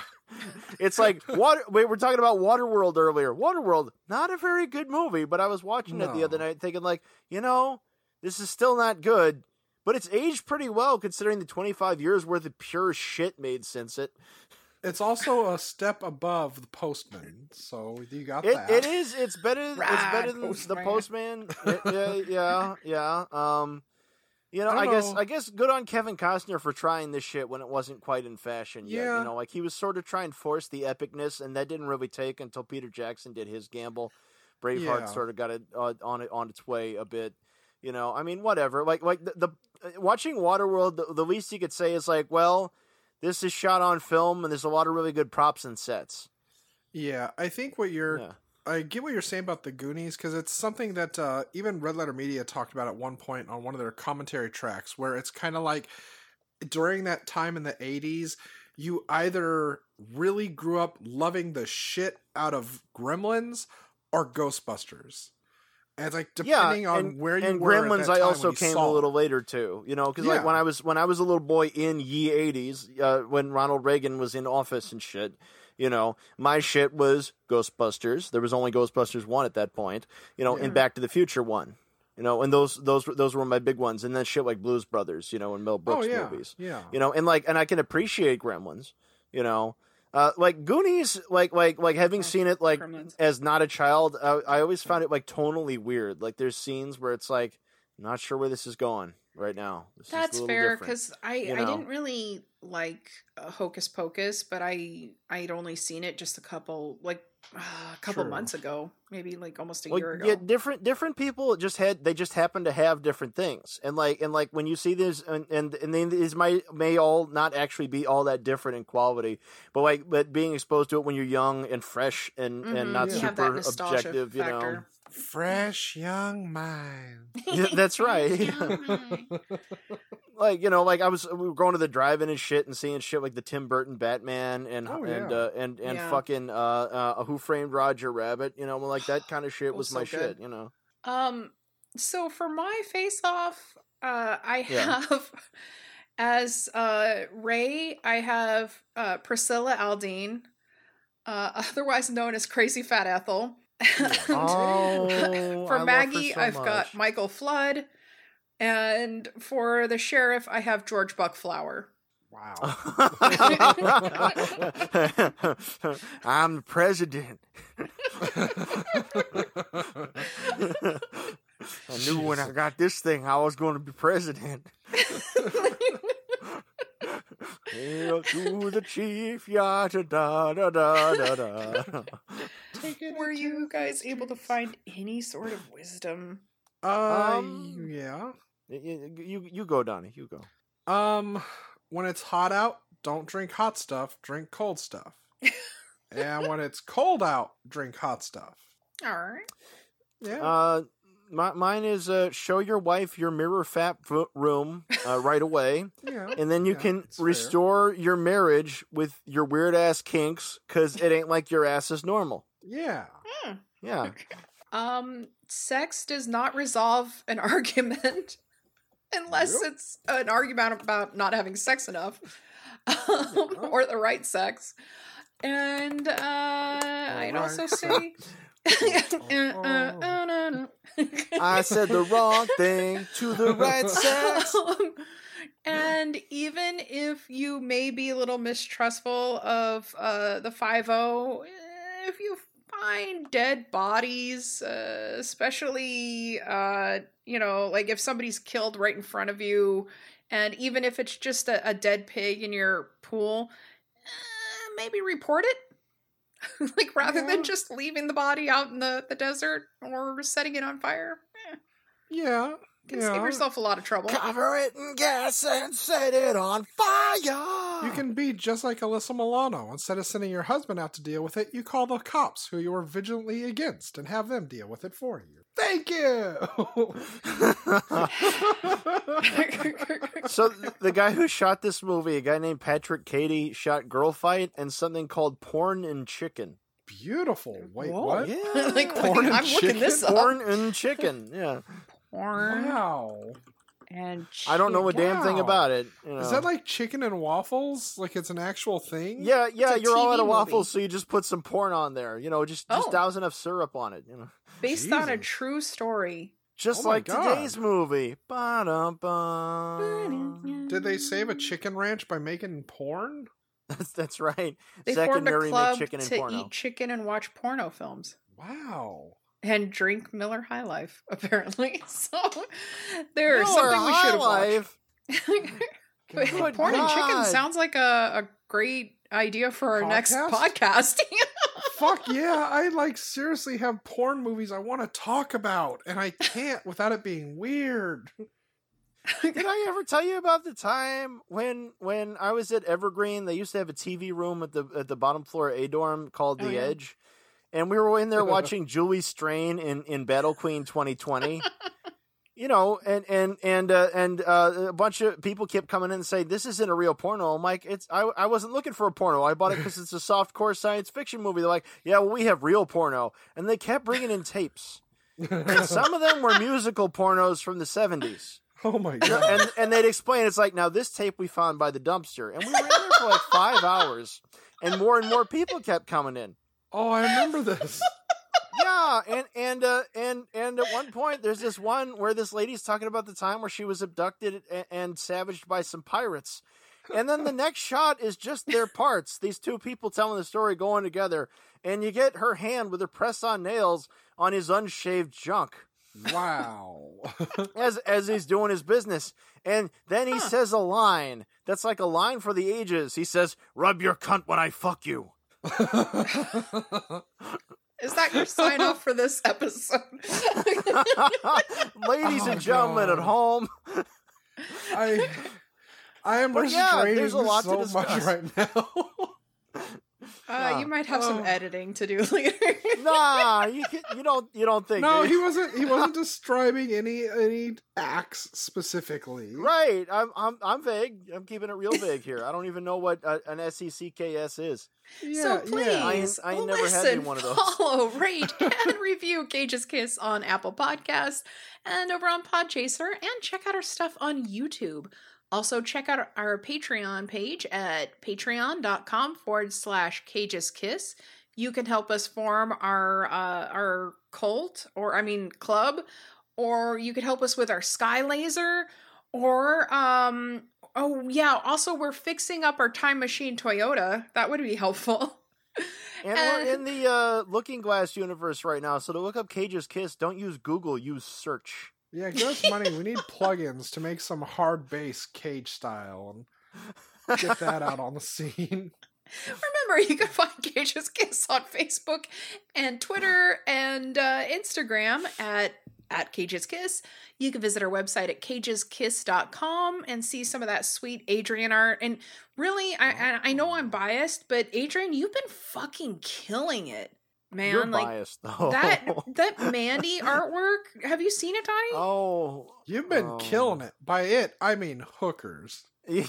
It's like water. We were talking about Waterworld earlier. Waterworld, not a very good movie, but I was watching it the other night, thinking like, you know, this is still not good, but it's aged pretty well considering the 25 years worth of pure shit made since it. It's also a step above the postman, so you got It, that. it is. It's better. it's better than the Postman. postman. yeah, yeah, yeah. Um, you know, I I, guess know. I guess good on Kevin Costner for trying this shit when it wasn't quite in fashion yet. Yeah. You know, like he was sort of trying to force the epicness, and that didn't really take until Peter Jackson did his gamble. Braveheart Yeah. sort of got it uh, on it on its way a bit. You know, I mean, whatever. Like, like the, the watching Waterworld, the, the least you could say is like, well, this is shot on film, and there's a lot of really good props and sets. yeah, I think what you're Yeah. I get what you're saying about the Goonies because it's something that uh, even Red Letter Media talked about at one point on one of their commentary tracks, where it's kind of like during that time in the 80s, you either really grew up loving the shit out of Gremlins or Ghostbusters. And it's like depending on and, where you and were. Gremlins, I also came a little later too. You know, because like when I was when I was a little boy in ye eighties, uh, when Ronald Reagan was in office and shit. You know, my shit was Ghostbusters. There was only Ghostbusters one at that point. You know, and Back to the Future one. You know, and those those those were my big ones. And then shit like Blues Brothers. You know, and Mel Brooks oh, yeah, movies. Yeah. You know, and like, and I can appreciate Gremlins. You know, uh, like Goonies, like like like having seen it like Gremlins. as not a child, I, I always found it like tonally weird. Like there's scenes where it's like, not sure where this is going right now. This is a That's fair because I you I didn't really like uh, Hocus Pocus, but I I'd only seen it just a couple like a couple True. months ago, maybe like almost a Well, year ago. yeah, different different people just had they just happen to have different things, and like and like when you see this, and and, and then these might may all not actually be all that different in quality, but like but being exposed to it when you're young and fresh and Mhm, and not you super objective, you know. Factor. Fresh young mind. *laughs* Yeah, that's right. *laughs* like you know, like I was we were going to the drive-in and shit and seeing shit like the Tim Burton Batman and Oh, and uh, and and Yeah. fucking uh, uh, Who Framed Roger Rabbit. You know, like that kind of shit Oh, was my good. shit. You know, Um, so for my face off, uh, I Yeah. have as uh Ray, I have uh Priscilla Alden, uh, *laughs* otherwise known as Crazy Fat Ethel. And Oh, *laughs* for love her Maggie, so I've much. got Michael Flood, and for the sheriff, I have George Buck Flower. Wow. *laughs* I'm the president. *laughs* I knew when I got this thing I was going to be president. Hail to the chief, ya da da da da da da. Were you guys able to find any sort of wisdom? Uh, Um, yeah. You, you you go, Donnie. You go. Um, when it's hot out, don't drink hot stuff. Drink cold stuff. *laughs* and when it's cold out, drink hot stuff. All right. Yeah. Uh, my, mine is uh, show your wife your mirror fat v- room uh, right away, *laughs* yeah. and then you Yeah, can it's fair. restore your marriage with your weird ass kinks because it ain't like your ass is normal. Yeah. Hmm. Yeah. *laughs* Um, sex does not resolve an *laughs* argument unless Yep. it's an argument about not having sex enough um, or the right sex. And uh, I'd also say. No. I said the wrong thing to the right *laughs* sex. Um, and even if you may be a little mistrustful of uh, the 5 if you find dead bodies, uh, especially, uh, you know, like if somebody's killed right in front of you, and even if it's just a, a dead pig in your pool, uh, maybe report it. *laughs* like rather Yeah. than just leaving the body out in the, the desert or setting it on fire. Eh, Yeah. can yeah. save yourself a lot of trouble. Cover it in gas and set it on fire. You can be just like Alyssa Milano. Instead of sending your husband out to deal with it, you call the cops who you are vigilantly against and have them deal with it for you. Thank you. *laughs* so the guy who shot this movie, a guy named Patrick Cady, shot Girl Fight and something called Porn and Chicken. Beautiful. Wait, Whoa. what? Yeah, *laughs* like, Porn and I'm looking this chicken? up. Porn and Chicken. Yeah, Porn Wow. and I don't know a damn thing about it. you Is that like chicken and waffles? Like it's an actual thing? Yeah, yeah, you're all TV out of waffles, movie. so you just put some porn on there. You know, just just Oh. douse enough syrup on it. You know, based on a true story. just Oh like God. today's movie. Ba-dum-bum. Did they save a chicken ranch by making porn? That's *laughs* that's right. They Zack and formed a make club chicken and to porno. eat chicken and watch porno films Wow. and drink Miller High Life. *laughs* Apparently, *laughs* so there's Miller something we should have Life? watched. But Good porn and chicken sounds like a, a great idea for our next Podcast? Fuck yeah, I like seriously have porn movies I want to talk about, and I can't without it being weird. Did I ever tell you about the time when when I was at Evergreen? They used to have a TV room at the at the bottom floor of A dorm called Oh, the yeah. Edge, and we were in there *laughs* watching Julie Strain in in Battle Queen 2020. You know, and and and uh, and uh, a bunch of people kept coming in and saying this isn't a real porno. I'm like, it's I I wasn't looking for a porno. I bought it because it's a soft core science fiction movie. They're like, yeah, well, we have real porno, and they kept bringing in tapes, and *laughs* some of them were musical pornos from the 70s oh my god. and and they'd explain it's like now this tape we found by the dumpster and we were in there for like five hours and more and more people kept coming in Oh, I remember this. Yeah and and uh, and and at one point there's this one where this lady's talking about the time where she was abducted and, and savaged by some pirates and then the next shot is just their *laughs* parts these two people telling the story going together and you get her hand with her press on nails on his unshaved junk Wow. *laughs* as as he's doing his business. And then he Huh. says a line that's like a line for the ages. He says, "Rub your cunt when I fuck you." *laughs* Is that your sign off for this episode? *laughs* Ladies Oh, and gentlemen God. at home, I I am But yeah, there's a lot to so much right now. *laughs* Uh, you might have some Oh. editing to do *laughs* later. nah, you you don't you don't think no, do he wasn't. He *laughs* wasn't describing any any acts specifically. right. I'm I'm I'm vague. I'm keeping it real vague here. I don't even know what uh, an SECKS is. Yeah, so please, yeah. I I ain't never had listen, any one of those. follow, *laughs* rate, and review Cage's Kiss on Apple Podcasts and over on Podchaser, and check out our stuff on YouTube. Also, check out our Patreon page at patreon.com forward slash Cage's Kiss. You can help us form our uh, our cult, or I mean club, or you could help us with our Sky Laser, or um, oh yeah, also we're fixing up our time machine Toyota. That would be helpful. *laughs* And we're in the uh, Looking Glass universe right now. So to look up Cage's Kiss, don't use Google. Use search. Yeah, give us money. We need plugins to make some hard bass cage style and get that out on the *laughs* scene. Remember, you can find Cage's Kiss on Facebook and Twitter and uh, Instagram at at Cage's Kiss. You can visit our website at cageskiss.com and see some of that sweet Adrian art. And really, I I, I know I'm biased, but Adrian, you've been fucking killing it, man. You're like biased *laughs* though. that that *laughs* Mandy artwork. Have you seen it, Donnie? oh, You've been um, killing it. By it, I mean hookers. *laughs* Yeah,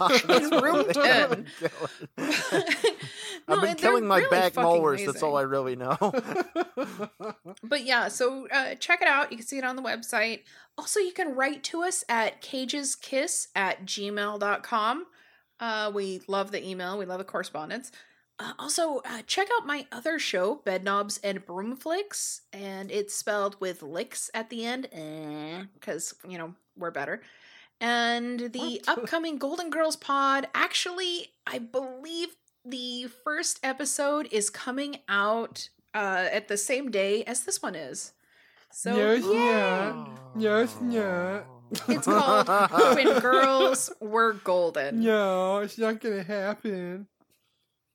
It's room That's what I've been killing. No, I've been and they're killing my really back fucking mowers. That's all I amazing. really know. But yeah, so uh, check it out. You can see it on the website. Also, you can write to us at cageskiss at gmail.com. Uh, we love the email, we love the correspondence. Uh, also, uh, check out my other show, Bedknobs and Broomflicks, and it's spelled with licks at the end, because, you know, we're better. And the *laughs* upcoming Golden Girls pod, actually, I believe the first episode is coming out uh, at the same day as this one is. So, Yes, yeah. yeah. Yes, yeah. It's called When *laughs* Girls Were Golden. No, it's not gonna happen.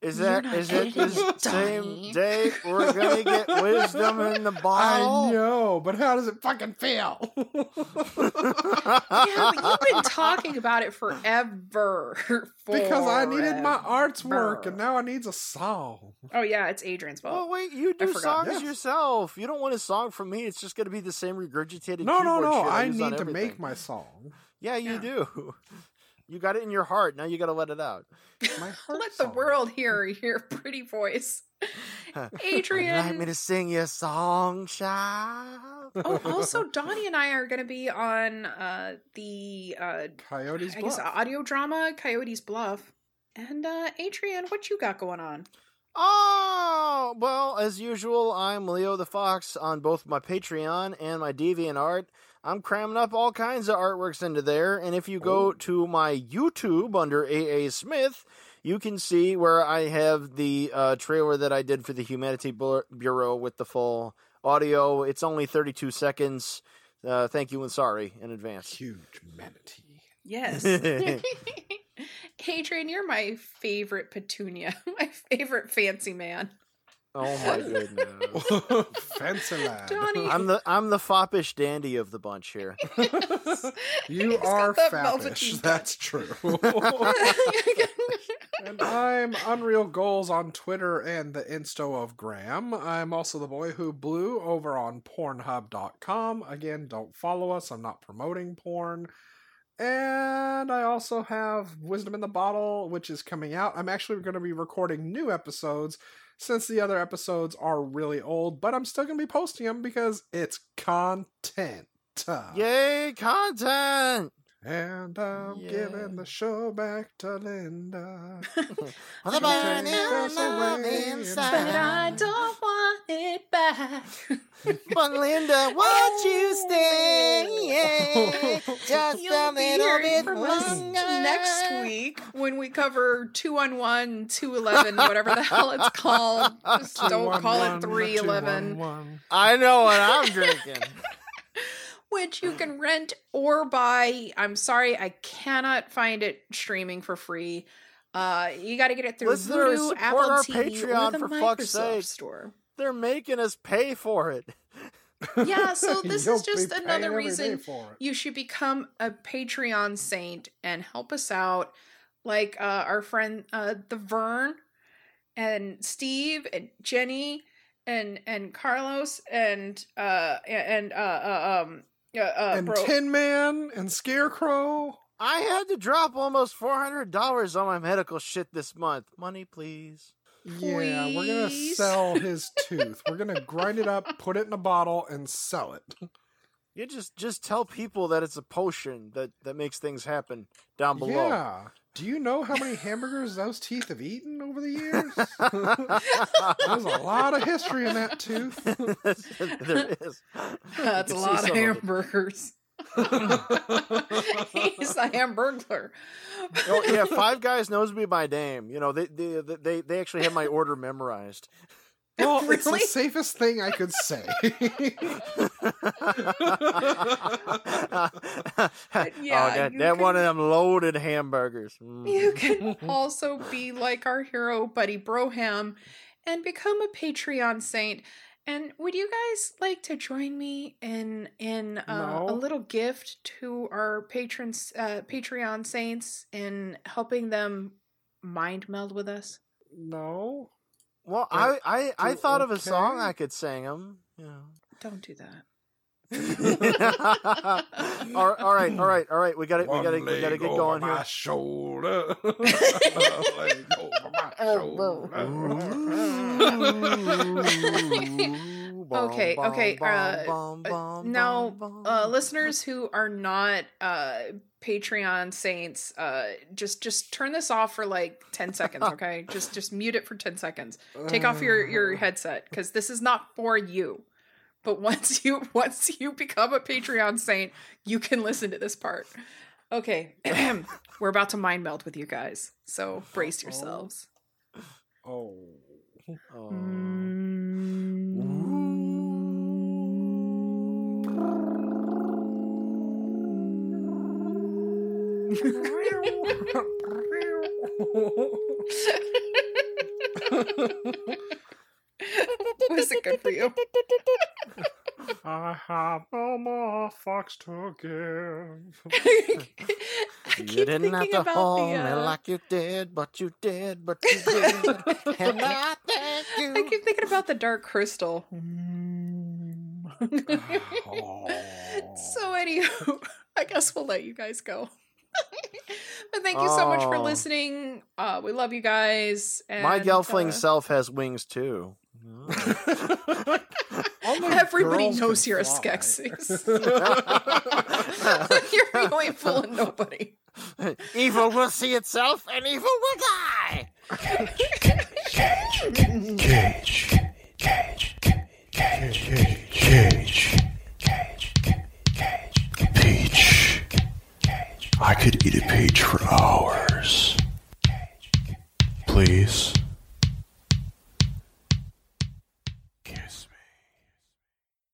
Is You're that not is it the same day we're gonna get *laughs* wisdom in the bottle? I bottle? know, but how does it fucking feel? *laughs* Yeah, but you've been talking about it forever. *laughs* because I needed my art's work, and now I needs a song. Oh yeah, it's Adrian's fault. Well, wait, you do songs Yes. yourself. You don't want a song from me. It's just going to be the same regurgitated. No, no, no. shit I need to everything. make my song. Yeah, you Yeah. do. You got it in your heart. Now you got to let it out. My *laughs* heart Let the world hear your pretty voice. Would Adrian. you like me to sing you a song, child? oh, also *laughs* Donnie and I are going to be on uh, the uh, Coyotes I guess audio drama Coyotes Bluff. And uh, Adrian, what you got going on? Oh, well, as usual, I'm Leo the Fox on both my Patreon and my DeviantArt. I'm cramming up all kinds of artworks into there, and if you go to my YouTube under AA Smith, you can see where I have the uh, trailer that I did for the Humanity Bureau with the full audio. It's only 32 seconds. Uh, thank you and sorry in advance. Huge manatee. Yes. *laughs* *laughs* *laughs* Adrian, you're my favorite petunia, *laughs* my favorite fancy man. Oh my *laughs* goodness. *laughs* Fancy lad. Donnie. I'm the I'm the foppish dandy of the bunch here. You He's are got that fappish. That's true. and I'm Unreal Goals on Twitter and the Insto of Graham. I'm also the boy who blew over on Pornhub.com. Again, don't follow us. I'm not promoting porn. And I also have Wisdom in the Bottle, which is coming out. I'm actually going to be recording new episodes since the other episodes are really old, but I'm still going to be posting them because it's content. Yay, content! And I'm Yeah. giving the show back to Linda. The burning us love away but I don't want it back. *laughs* But Linda, *laughs* won't you oh. stay? *laughs* Just You'll a little bit longer. next week when we cover 211, 211, whatever the hell it's called. Just don't call it 311. 211. I know what I'm drinking. Which you can rent or buy. I'm sorry, I cannot find it streaming for free. Uh, you got to get it through Listeners, Vudu, support Apple our TV, Patreon, or the for Microsoft fuck's sake. Store. They're making us pay for it. Yeah, *laughs* so this is just another reason for you should become a Patreon saint and help us out, like uh, our friend uh, the Vern and Steve and Jenny and and Carlos and uh and uh, uh um uh, uh and bro. Tin Man and Scarecrow. I had to drop almost four hundred dollars on my medical shit this month. Money, please. Yeah, we're gonna sell *laughs* his tooth. We're gonna grind it up, put it in a bottle, and sell it. You just just tell people that it's a potion that that makes things happen down below. Yeah. Do you know how many hamburgers those teeth have eaten over the years? *laughs* There's a lot of history in that tooth. *laughs* there is. That's a You can see lot of hamburgers. *laughs* He's a hamburglar. Oh yeah, Five Guys knows me by name. You know they they they, they actually have my order memorized. *laughs* Well, *laughs* it's the safest thing I could say. *laughs* yeah, oh, that, you that one of them loaded hamburgers. Mm. You can also be like our hero, Buddy Broham, and become a Patreon saint. And would you guys like to join me in in uh, a little gift to our patrons, uh, Patreon saints, in helping them mind meld with us? no. Well, I I, I do thought of a song. I could sing them. You know. Don't do that. *laughs* all, right, all right, all right, all right. We got it. we got to we got to get over going my here. shoulder. *laughs* One leg over my *laughs* shoulder. Okay, okay, uh, Uh, now, uh, listeners who are not uh, Patreon saints, uh, just just turn this off for like ten seconds, *laughs* okay? just just mute it for ten seconds. Take off your your headset because this is not for you. But once *laughs* you once you become a Patreon saint, you can listen to this part. Okay, *clears throat* we're about to mind meld with you guys, so brace yourselves. Oh. Oh. Was it good for you? I have no more fucks to give. *laughs* I You keep didn't have to about hold the, me uh, like you did, but you did, but you did. *laughs* and I thank you. I keep thinking about the Dark Crystal. Oh. *laughs* so, anywho, I guess we'll let you guys go. But thank you so much for Oh. listening. Uh, we love you guys. And, My gelfling uh, self has wings too. *laughs* Only Everybody girls knows can you're a fly. Skeksis. *laughs* You're really fooling nobody. evil will see itself, and evil will die. Cage. Cage. Cage. Cage. Cage. Peach. I could eat a peach for hours. Please.